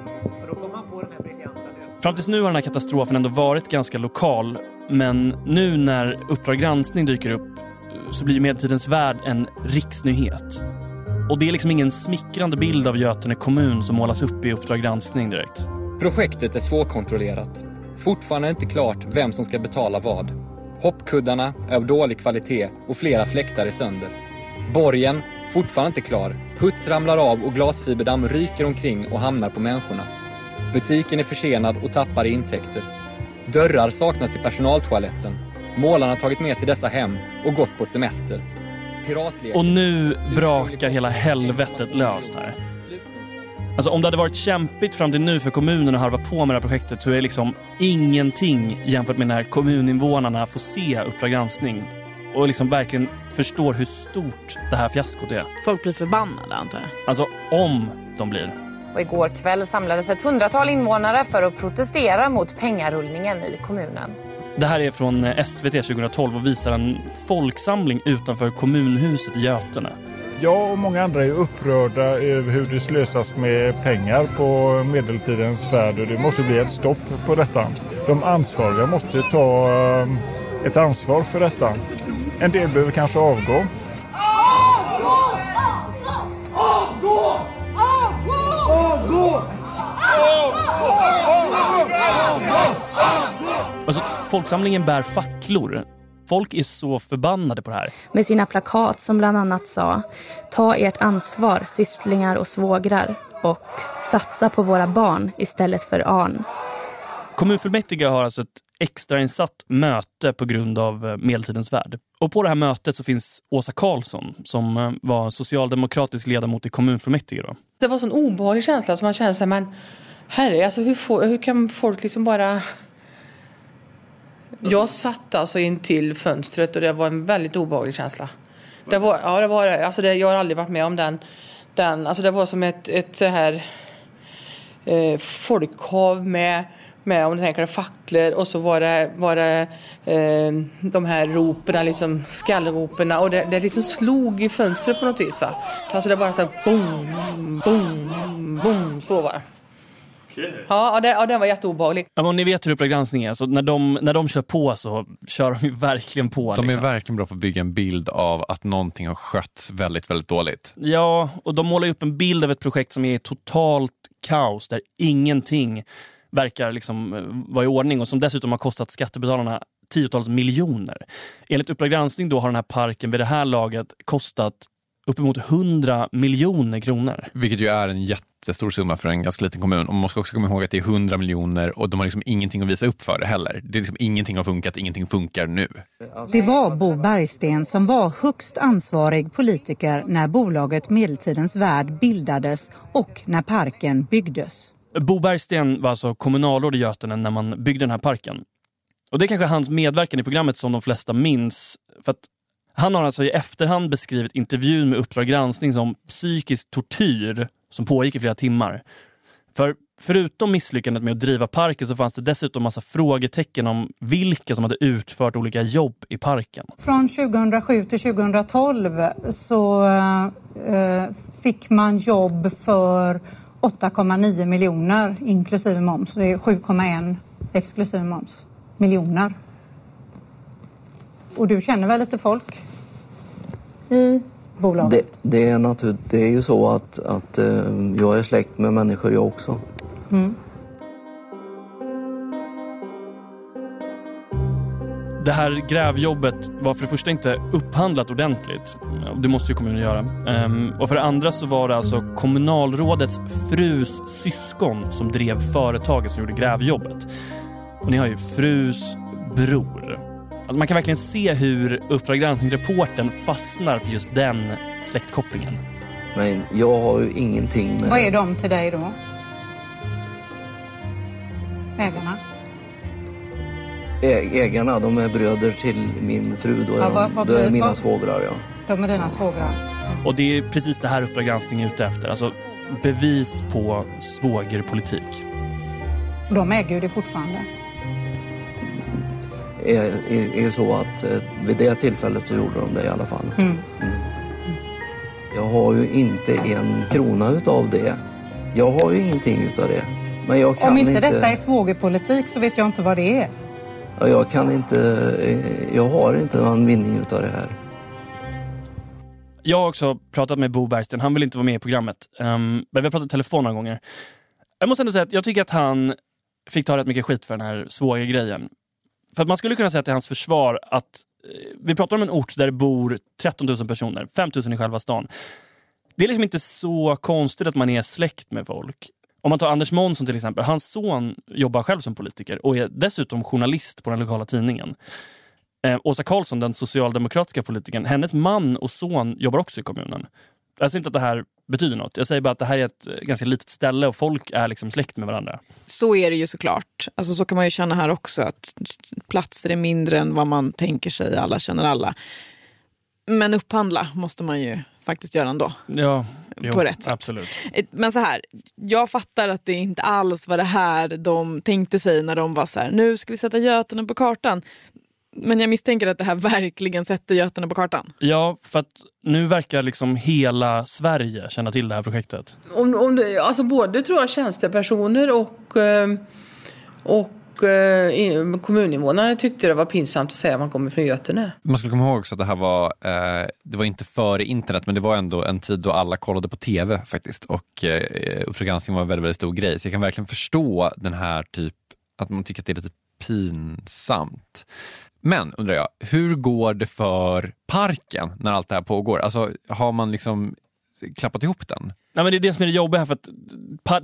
Fram tills nu har den här katastrofen ändå varit ganska lokal. Men nu när Uppdrag granskning dyker upp så blir Medeltidens värld en riksnyhet. Och det är liksom ingen smickrande bild av Götene kommun som målas upp i Uppdrag granskning direkt. Projektet är svårkontrollerat. Fortfarande inte klart vem som ska betala vad. Hoppkuddarna är av dålig kvalitet och flera fläktar är sönder. Borgen, fortfarande inte klar. Puts ramlar av och glasfiberdamm ryker omkring och hamnar på människorna. Butiken är försenad och tappar i intäkter. Dörrar saknas i personaltoaletten. Målarna har tagit med sig dessa hem och gått på semester. Piratleken... Och nu brakar hela helvetet löst här. Alltså om det hade varit kämpigt fram till nu för kommunen att harva på med det här projektet så är det liksom ingenting jämfört med när kommuninvånarna får se Uppdrag granskning och liksom verkligen förstår hur stort det här fiaskot är. Folk blir förbannade antar jag. Alltså om de blir. Och igår kväll samlades ett hundratal invånare för att protestera mot pengarullningen i kommunen. Det här är från eh, SVT 2012 och visar en folksamling utanför kommunhuset i Götene. Jag och många andra är upprörda över hur det slösas med pengar på medeltidens färd och det måste bli ett stopp på detta. De ansvariga måste ta eh, ett ansvar för detta. En del behöver kanske avgå. Alltså, folksamlingen bär facklor. Folk är så förbannade på det här. med sina plakat som bland annat sa Ta ert ansvar, sysslingar och svågrar och satsa på våra barn istället för Arn. Kommunfullmäktige har alltså ett extrainsatt möte på grund av eh, medeltidens värld. Och på det här mötet så finns Åsa Karlsson som eh, var socialdemokratisk ledamot i kommunfullmäktige. Då. Det var en sån obehaglig känsla som man kände sig, men herre, alltså hur, får, hur kan folk liksom bara... Jag satt alltså in till fönstret och det var en väldigt obehaglig känsla. Det var, ja, det var alltså det. Jag har aldrig varit med om den. den alltså det var som ett, ett så här eh, folkhav med, med, om du tänker det, facklor och så var det, var det eh, de här ropen, liksom skallropen och det, det liksom slog i fönstret på något vis. Va? Alltså det bara så här boom, boom, boom, så var det. Ja, och det, ja, den var jätteobehaglig. Ja, men om ni vet hur Uppdrag granskning är, så när de, när de kör på så kör de ju verkligen på. De är liksom. verkligen bra på att bygga en bild av att någonting har skötts väldigt, väldigt dåligt. Ja, och de målar upp en bild av ett projekt som är totalt kaos där ingenting verkar liksom vara i ordning och som dessutom har kostat skattebetalarna tiotals miljoner. Enligt Uppdrag granskning då har den här parken vid det här laget kostat uppemot 100 miljoner kronor. Vilket ju är en jättestor summa för en ganska liten kommun. Och man ska också komma ihåg att det är 100 miljoner och de har liksom ingenting att visa upp för det heller. Det är liksom ingenting har funkat, ingenting funkar nu. Det var Bo Bergsten som var högst ansvarig politiker när bolaget Medeltidens värld bildades och när parken byggdes. Bo Bergsten var alltså kommunalråd i Götene när man byggde den här parken. Och det är kanske hans medverkan i programmet som de flesta minns. För att han har alltså i efterhand beskrivit intervjun med Uppdrag granskning som psykisk tortyr som pågick i flera timmar. För förutom misslyckandet med att driva parken så fanns det dessutom massa frågetecken om vilka som hade utfört olika jobb i parken. Från 2007 till 2012 så eh, fick man jobb för 8,9 miljoner inklusive moms. Det är 7,1 exklusive moms. Miljoner. Och du känner väl lite folk i bolaget? Det, det är, natur, det är ju så att, att eh, jag är släkt med människor jag också. Mm. Det här grävjobbet var för det första inte upphandlat ordentligt. Det måste ju kommunen göra. Ehm, och för det andra så var det alltså kommunalrådets frus syskon som drev företaget som gjorde grävjobbet. Och ni har ju frus bror. Alltså man kan verkligen se hur Uppdrag granskning-reporten fastnar för just den släktkopplingen. Men jag har ju ingenting med... Vad är de till dig då? Ägarna? Ägarna, de är bröder till min fru. Då är, ja, vad, vad, de, då är mina vad? svågrar. Ja. De är dina svågrar? Och det är precis det här Uppdrag granskning är ute efter. Alltså bevis på svågerpolitik. De äger ju det fortfarande? Är, är, är så att eh, vid det tillfället så gjorde de det i alla fall. Mm. Mm. Jag har ju inte en krona utav det. Jag har ju ingenting utav det. Men jag kan Om inte, inte detta är svågerpolitik så vet jag inte vad det är. Jag kan inte, jag har inte någon vinning utav det här. Jag har också pratat med Bo Bergsten, han vill inte vara med i programmet. Um, men vi har pratat i telefon några gånger. Jag måste ändå säga att jag tycker att han fick ta rätt mycket skit för den här svågergrejen. För att man skulle kunna säga till hans försvar att eh, vi pratar om en ort där det bor 13 000 personer, 5 000 i själva stan. Det är liksom inte så konstigt att man är släkt med folk. Om man tar Anders Månsson till exempel. Hans son jobbar själv som politiker och är dessutom journalist på den lokala tidningen. Eh, Åsa Karlsson, den socialdemokratiska politikern, hennes man och son jobbar också i kommunen. Jag säger inte att det här betyder något. Jag säger bara att det här är ett ganska litet ställe och folk är liksom släkt med varandra. Så är det ju såklart. Alltså, så kan man ju känna här också. att Platser är mindre än vad man tänker sig. Alla känner alla. Men upphandla måste man ju faktiskt göra ändå. Ja, jo, på rätt sätt. absolut. Eh, men så här, jag fattar att det inte alls var det här de tänkte sig när de var så här, nu ska vi sätta Götene på kartan. Men jag misstänker att det här verkligen sätter Götene på kartan. Ja, för att nu verkar liksom hela Sverige känna till det här projektet. Om, om det, alltså både tror jag tjänstepersoner och, eh, och eh, kommuninvånare tyckte det var pinsamt att säga att man kommer från Götene. Man ska komma ihåg också att det här var, eh, det var inte före internet, men det var ändå en tid då alla kollade på tv faktiskt. Och eh, Uppdrag granskning var en väldigt, väldigt stor grej. Så jag kan verkligen förstå den här typ, att man tycker att det är lite pinsamt. Men undrar jag, hur går det för parken när allt det här pågår? Alltså, har man liksom klappat ihop den? Ja, men det är det som är det jobbiga här, för att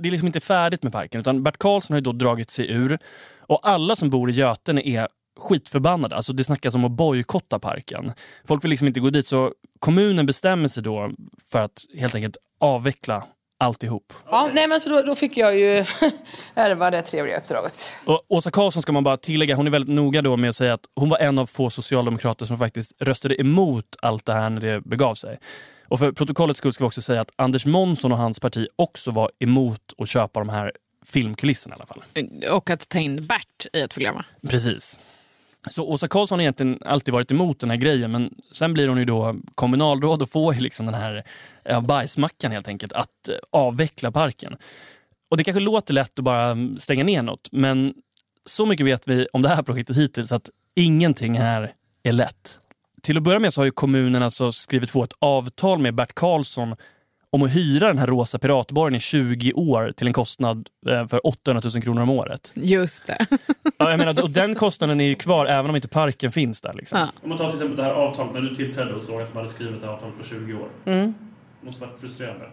det är liksom inte färdigt med parken. Utan Bert Karlsson har ju då dragit sig ur och alla som bor i Götene är skitförbannade. Alltså det snackas om att bojkotta parken. Folk vill liksom inte gå dit så kommunen bestämmer sig då för att helt enkelt avveckla alltihop. Ja, nej men så då, då fick jag ju ärva det trevliga uppdraget. Och Åsa Karlsson ska man bara tillägga, hon är väldigt noga då med att säga att hon var en av få socialdemokrater som faktiskt röstade emot allt det här när det begav sig. Och för protokollets skull ska vi också säga att Anders Månsson och hans parti också var emot att köpa de här filmkulisserna i alla fall. Och att ta in Bert i ett program. Precis. Så Åsa Karlsson har egentligen alltid varit emot den här grejen men sen blir hon ju då kommunalråd och får liksom den här ja, bajsmackan helt enkelt att eh, avveckla parken. Och det kanske låter lätt att bara mm, stänga ner något men så mycket vet vi om det här projektet hittills att ingenting här är lätt. Till att börja med så har ju kommunen alltså skrivit på ett avtal med Bert Karlsson om att hyra den här rosa piratborgen i 20 år till en kostnad eh, för 800 000 kronor om året. Just det. Ja, jag menar, och den kostnaden är ju kvar även om inte parken finns där. Liksom. Ja. Om man tar till exempel det här avtalet, när du tillträdde och såg att de hade skrivit det här avtalet på 20 år. Mm. Det måste varit frustrerande.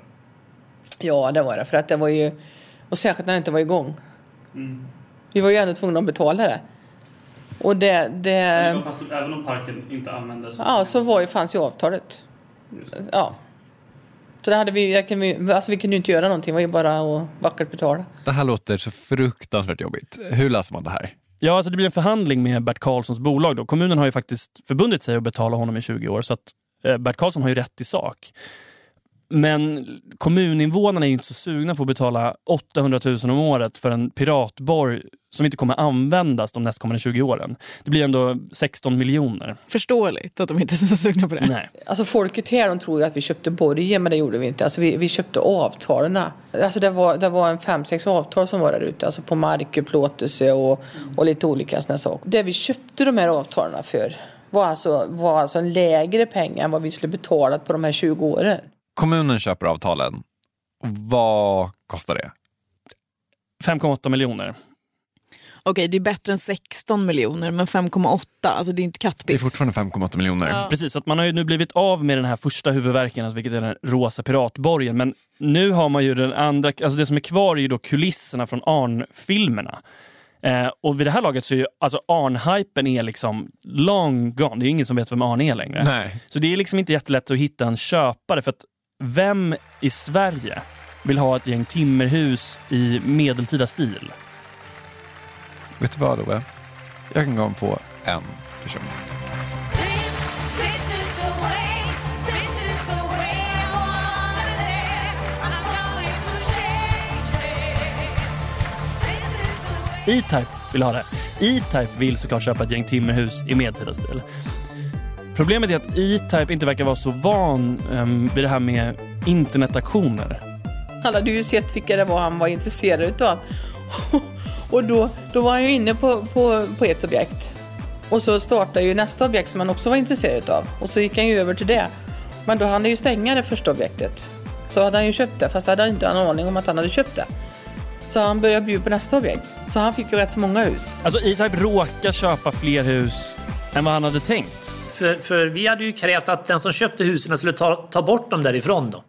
Ja, det var det. För att det var ju... Och särskilt när det inte var igång. Mm. Vi var ju ändå tvungna att betala det. Och det... det... Fast, även om parken inte användes? Ja, så var ju, fanns ju avtalet. Ja. Så det hade vi, kan, alltså vi kunde ju inte göra någonting, det var ju bara att vackert betala. Det här låter så fruktansvärt jobbigt. Hur löser man det här? Ja, alltså det blir en förhandling med Bert Karlssons bolag. Då. Kommunen har ju faktiskt förbundit sig att betala honom i 20 år, så att eh, Bert Karlsson har ju rätt i sak. Men kommuninvånarna är ju inte så sugna på att betala 800 000 om året för en piratborg som inte kommer användas de nästkommande 20 åren. Det blir ändå 16 miljoner. Förståeligt att de inte är så sugna på det. Nej. Alltså folket här de tror ju att vi köpte borgen men det gjorde vi inte. Alltså vi, vi köpte avtalen. Alltså det var, det var en fem, sex avtal som var där ute. Alltså på markupplåtelse och, och lite olika sådana saker. Det vi köpte de här avtalen för var alltså, var alltså en lägre pengar än vad vi skulle betalat på de här 20 åren. Kommunen köper avtalen. Vad kostar det? 5,8 miljoner. Okej, det är bättre än 16 miljoner, men 5,8, alltså det är inte kattpiss. Det är fortfarande 5,8 miljoner. Precis, så att man har ju nu blivit av med den här första huvudverken, alltså vilket är den rosa piratborgen. Men nu har man ju den andra, alltså det som är kvar är ju då kulisserna från Arn-filmerna. Eh, och vid det här laget så är ju alltså Arn-hypen är liksom long gone. Det är ingen som vet vem Arn är längre. Nej. Så det är liksom inte jättelätt att hitta en köpare för att vem i Sverige vill ha ett gäng timmerhus i medeltida stil? Vet du vad Ove? Jag kan gå på en person. E-Type vill ha det. E-Type vill såklart köpa ett gäng timmerhus i medeltida stil. Problemet är att E-Type inte verkar vara så van um, vid det här med internetaktioner. Han hade ju sett vilka det var han var intresserad utav. Och då, då var han ju inne på, på, på ett objekt. Och så startade ju nästa objekt som han också var intresserad av. Och så gick han ju över till det. Men då hann han ju stänga det första objektet. Så hade han ju köpt det, fast hade han inte en aning om att han hade köpt det. Så han började bjuda på nästa objekt. Så han fick ju rätt så många hus. Alltså E-Type råkar köpa fler hus än vad han hade tänkt. För, för vi hade ju krävt att den som köpte husen skulle ta, ta bort dem därifrån då.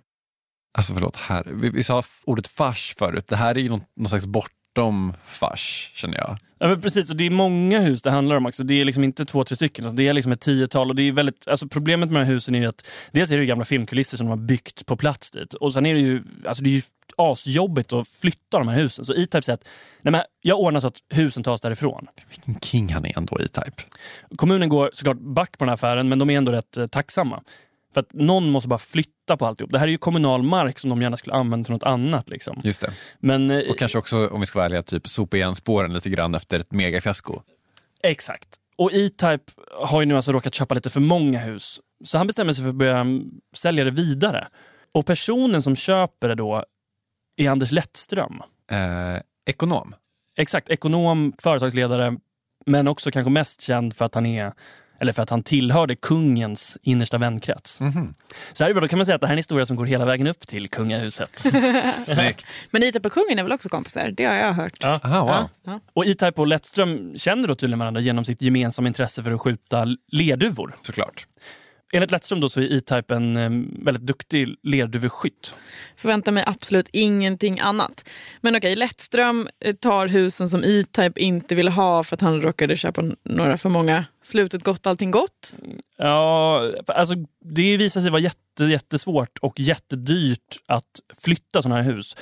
Alltså förlåt, här. Vi, vi sa ordet fars förut. Det här är ju någon, någon slags bortom fars, känner jag. Ja, men precis, och det är många hus det handlar om också. Det är liksom inte två, tre stycken. Det är liksom ett tiotal. Och det är väldigt, alltså problemet med de här husen är att dels är det ju gamla filmkulisser som de har byggt på plats dit. Och sen är det ju, alltså det är ju asjobbigt att flytta de här husen. Så E-Type säger att nej men jag ordnar så att husen tas därifrån. Vilken king han är ändå, E-Type. Kommunen går såklart back på den här affären, men de är ändå rätt eh, tacksamma. För att någon måste bara flytta på alltihop. Det här är ju kommunal mark som de gärna skulle använda till något annat. Liksom. Just det. Men, eh, Och kanske också, om vi ska vara ärliga, typ sopa igen spåren lite grann efter ett megafiasko. Exakt. Och E-Type har ju nu alltså råkat köpa lite för många hus. Så han bestämmer sig för att börja mm, sälja det vidare. Och personen som köper det då är Anders Lettström. Eh, ekonom. Exakt, ekonom, företagsledare, men också kanske mest känd för att han är eller för att han tillhörde kungens innersta vänkrets. Mhm. Så här, då kan man säga att det här är en historia som går hela vägen upp till kungahuset. Snyggt. Men E-Type och kungen är väl också kompisar? Det har jag hört. Ja. Aha, wow. Ja. Och E-Type och Lettström känner då tydligen varandra genom sitt gemensamma intresse för att skjuta lerduvor. Såklart. Enligt Lettström då så är E-Type en eh, väldigt duktig lerduveskytt. Förväntar mig absolut ingenting annat. Men okej, Lettström eh, tar husen som E-Type inte ville ha för att han råkade köpa några för många. Slutet gott, allting gott. Ja, alltså det visar sig vara jätte, jättesvårt och jättedyrt att flytta sådana här hus.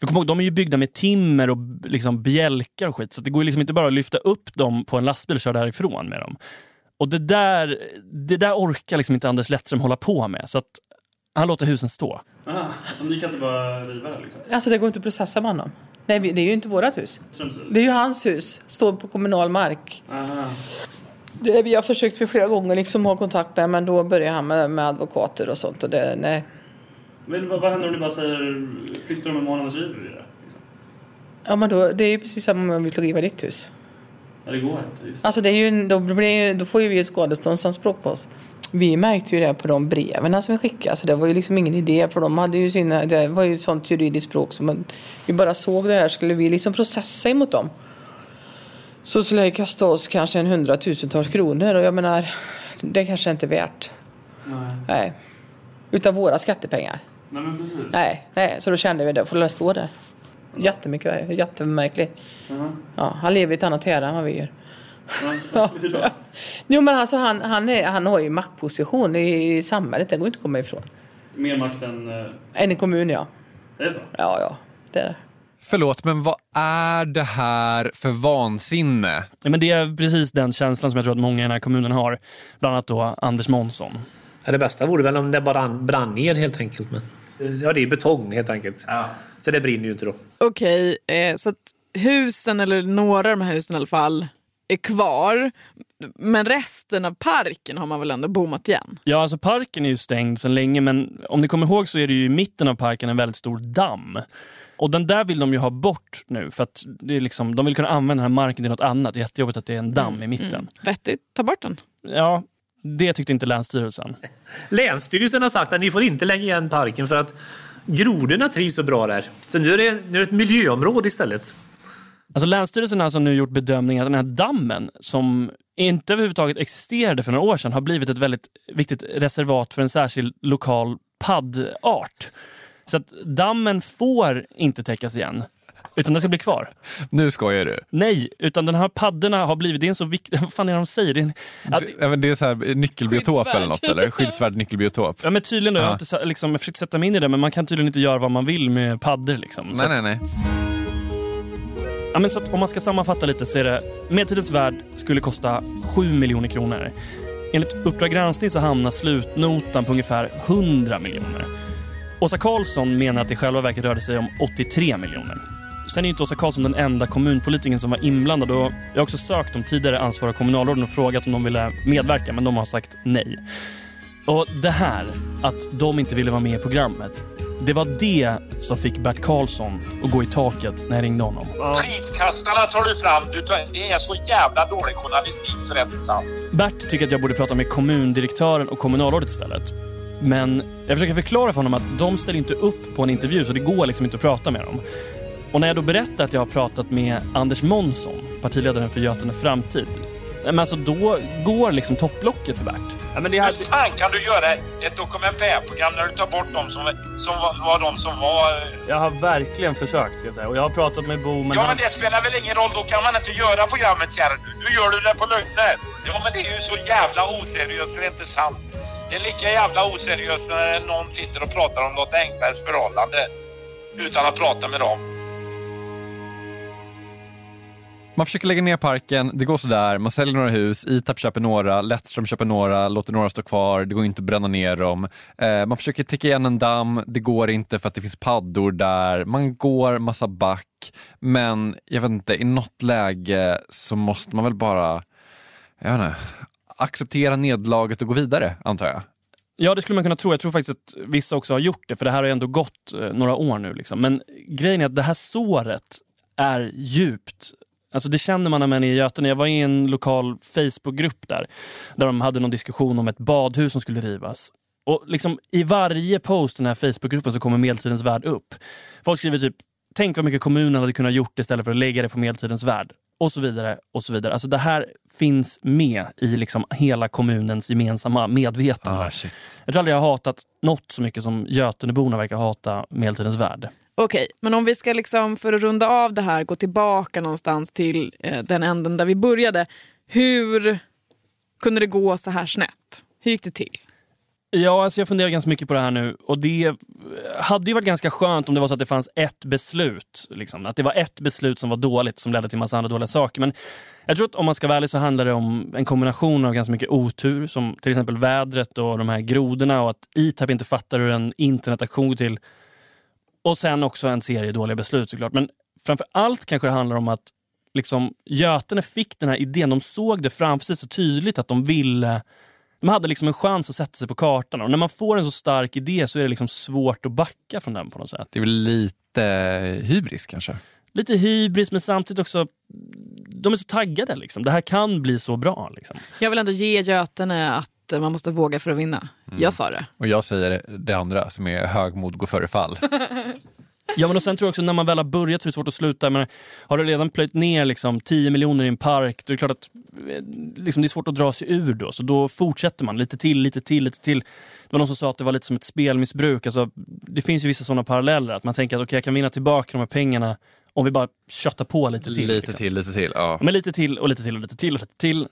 För kom ihåg, de är ju byggda med timmer och liksom bjälkar och skit, så det går liksom inte bara att lyfta upp dem på en lastbil och köra därifrån med dem. Och det där, det där orkar liksom inte Anders Lettström hålla på med, så att han låter husen stå. Aha, och ni kan inte bara riva det liksom? Alltså det går inte att processa med honom. Nej, det är ju inte vårat hus. Det är ju hans hus. Står på kommunal mark. Aha. Det vi har försökt för flera gånger liksom ha kontakt med men då börjar han med, med advokater och sånt och det, nej. Men vad, vad händer om ni bara säger flyttar de en månad så river vi det? Ja men då, det är ju precis som om vi vill riva ditt hus. Ja, det går inte. Just. Alltså det är ju, då, blir, då får ju vi skadeståndsanspråk på oss. Vi märkte ju det på de breven som vi skickade. Alltså det var ju liksom ingen idé för de hade ju sina, det var ju sånt juridiskt språk som man, vi bara såg det här skulle vi liksom processa emot dem. Så skulle det kosta oss kanske en hundratusentals kronor och jag menar det kanske inte är värt. Nej. Nej. Utav våra skattepengar. Nej men precis. Nej, nej. så då kände vi det, får det stå där. Jättemycket, jättemärkligt. Jaha. Ja, han lever i ett annat ära än vad vi gör. Ja? Jo men alltså han, han, är, han har ju maktposition i, i samhället, det går inte att komma ifrån. Mer makt än... eh, Än i kommun ja. Det är så? Ja, ja. Det är det. Förlåt, men vad är det här för vansinne? Ja, men det är precis den känslan som jag tror att många i den här kommunen har. Bland annat då Anders Månsson. Ja, det bästa vore väl om det bara brann ner helt enkelt. Men... Ja, det är betong helt enkelt. Så det brinner ju inte då. Okej, eh, så att husen, eller några av de här husen i alla fall, är kvar. Men resten av parken har man väl ändå bommat igen? Ja, alltså parken är ju stängd sedan länge men om ni kommer ihåg så är det ju i mitten av parken en väldigt stor damm. Och den där vill de ju ha bort nu för att det är liksom, de vill kunna använda den här marken till något annat. Det är jättejobbigt att det är en damm i mitten. Mm. Vettigt, ta bort den. Ja, det tyckte inte Länsstyrelsen. Länsstyrelsen har sagt att ni får inte lägga igen parken för att grodorna trivs så bra där. Så nu är det, nu är det ett miljöområde istället. Alltså Länsstyrelsen har alltså nu gjort bedömningen att den här dammen som inte överhuvudtaget existerade för några år sedan har blivit ett väldigt viktigt reservat för en särskild lokal paddart. Så att dammen får inte täckas igen. Utan den ska bli kvar. Nu skojar du? Nej, utan den här paddorna har blivit, det är en så viktig, vad fan är det de säger? Det är, en, att, Det, det är så här, nyckelbiotop eller något eller? Skyddsvärd nyckelbiotop. ja men tydligen då, jag har inte liksom, jag försökt sätta mig in i det men man kan tydligen inte göra vad man vill med paddor liksom. Nej, att- nej, nej. Ja, men så att om man ska sammanfatta lite så är det Medeltidens värld skulle kosta 7 miljoner kronor. Enligt Uppdrag granskning så hamnar slutnotan på ungefär 100 miljoner. Åsa Karlsson menar att det i själva verket rörde sig om 83 miljoner. Sen är inte Åsa Karlsson den enda kommunpolitikern som var inblandad och jag har också sökt de tidigare ansvariga kommunalråden och frågat om de ville medverka men de har sagt nej. Och det här, att de inte ville vara med i programmet, det var det som fick Bert Karlsson att gå i taket när jag ringde honom. Skitkastarna tar du fram. Du tar, det är så jävla dålig journalistik så det är inte sant. Bert tycker att jag borde prata med kommundirektören och kommunalrådet istället. Men jag försöker förklara för honom att de ställer inte upp på en intervju så det går liksom inte att prata med dem. Och när jag då berättar att jag har pratat med Anders Månsson, partiledaren för Götene Framtid, men alltså då går liksom topplocket för Bert. Ja, men det Hur fan kan du göra ett dokumentärprogram när du tar bort de som, som var, var de som var... Jag har verkligen försökt ska jag säga och jag har pratat med Bo men ja men det spelar väl ingen roll, då kan man inte göra programmet här. Nu gör du det på lögner. Ja men det är ju så jävla oseriöst det är inte sant. Det är lika jävla oseriöst när någon sitter och pratar om något enklares förhållande utan att prata med dem. Man försöker lägga ner parken, det går sådär, man säljer några hus, Itap köper några, Lettström köper några, låter några stå kvar, det går inte att bränna ner dem. Eh, man försöker täcka igen en damm, det går inte för att det finns paddor där, man går massa back. Men jag vet inte, i något läge så måste man väl bara, jag vet inte, acceptera nederlaget och gå vidare, antar jag. Ja, det skulle man kunna tro. Jag tror faktiskt att vissa också har gjort det, för det här har ju ändå gått eh, några år nu. Liksom. Men grejen är att det här såret är djupt. Alltså det känner man när man är i Götene. Jag var i en lokal Facebookgrupp där, där de hade någon diskussion om ett badhus som skulle rivas. Och liksom I varje post i den här Facebookgruppen så kommer Medeltidens värld upp. Folk skriver typ, tänk vad mycket kommunen hade kunnat gjort istället för att lägga det på Medeltidens värld. Och så vidare. och så vidare. Alltså Det här finns med i liksom hela kommunens gemensamma medvetande. Ah. Jag tror aldrig jag har hatat något så mycket som Göteneborna verkar hata Medeltidens värld. Okej, men om vi ska liksom för att runda av det här gå tillbaka någonstans till eh, den änden där vi började. Hur kunde det gå så här snett? Hur gick det till? Ja, alltså jag funderar ganska mycket på det här nu och det hade ju varit ganska skönt om det var så att det fanns ett beslut. Liksom. Att det var ett beslut som var dåligt som ledde till en massa andra dåliga saker. Men jag tror att om man ska vara ärlig så handlar det om en kombination av ganska mycket otur som till exempel vädret och de här grodorna och att ITAB typ inte fattar hur en internetaktion går till. Och sen också en serie dåliga beslut såklart. Men framför allt kanske det handlar om att liksom, Götene fick den här idén. De såg det framför sig så tydligt att de ville de hade liksom en chans att sätta sig på kartan och när man får en så stark idé så är det liksom svårt att backa från den på något sätt. Det är väl lite hybris kanske? Lite hybris men samtidigt också, de är så taggade liksom. Det här kan bli så bra. Liksom. Jag vill ändå ge Götene att man måste våga för att vinna. Jag sa det. Och jag säger det andra som är högmod går före fall. Ja men och sen tror jag också när man väl har börjat så är det svårt att sluta. Men har du redan plöjt ner liksom 10 miljoner i en park då är det klart att eh, liksom, det är svårt att dra sig ur då. Så då fortsätter man lite till, lite till, lite till. Det var någon som sa att det var lite som ett spelmissbruk. Alltså, det finns ju vissa sådana paralleller. Att man tänker att okay, jag kan vinna tillbaka de här pengarna om vi bara köttar på lite till. lite liksom. till, lite till. Ja. Men lite till och lite till och lite till och lite till.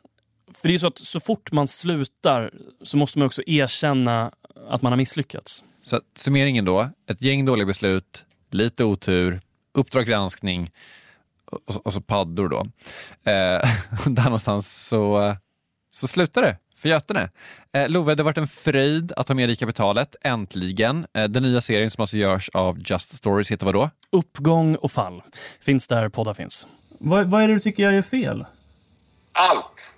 För det är ju så att så fort man slutar så måste man också erkänna att man har misslyckats. Så att, summeringen då, ett gäng dåliga beslut, lite otur, Uppdrag granskning och, och så paddor då. Eh, där någonstans så, så slutar det för Götene. Eh, Love, det har varit en fröjd att ha med dig i kapitalet, äntligen. Eh, den nya serien som alltså görs av Just Stories heter vad då? Uppgång och fall. Finns där poddar finns. Vad, vad är det du tycker jag gör fel? Allt!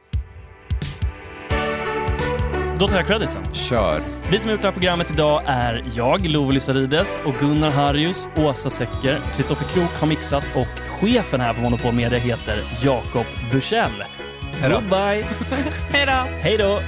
Då tar jag creditsen. Kör. Vi som har gjort det här programmet idag är jag, Love Lysarides och Gunnar Harrius, Åsa Secker, Kristoffer Krook har mixat och chefen här på Monopol Media heter Jakob Bursell. Hej då. Goodbye! Hej då! Hej då!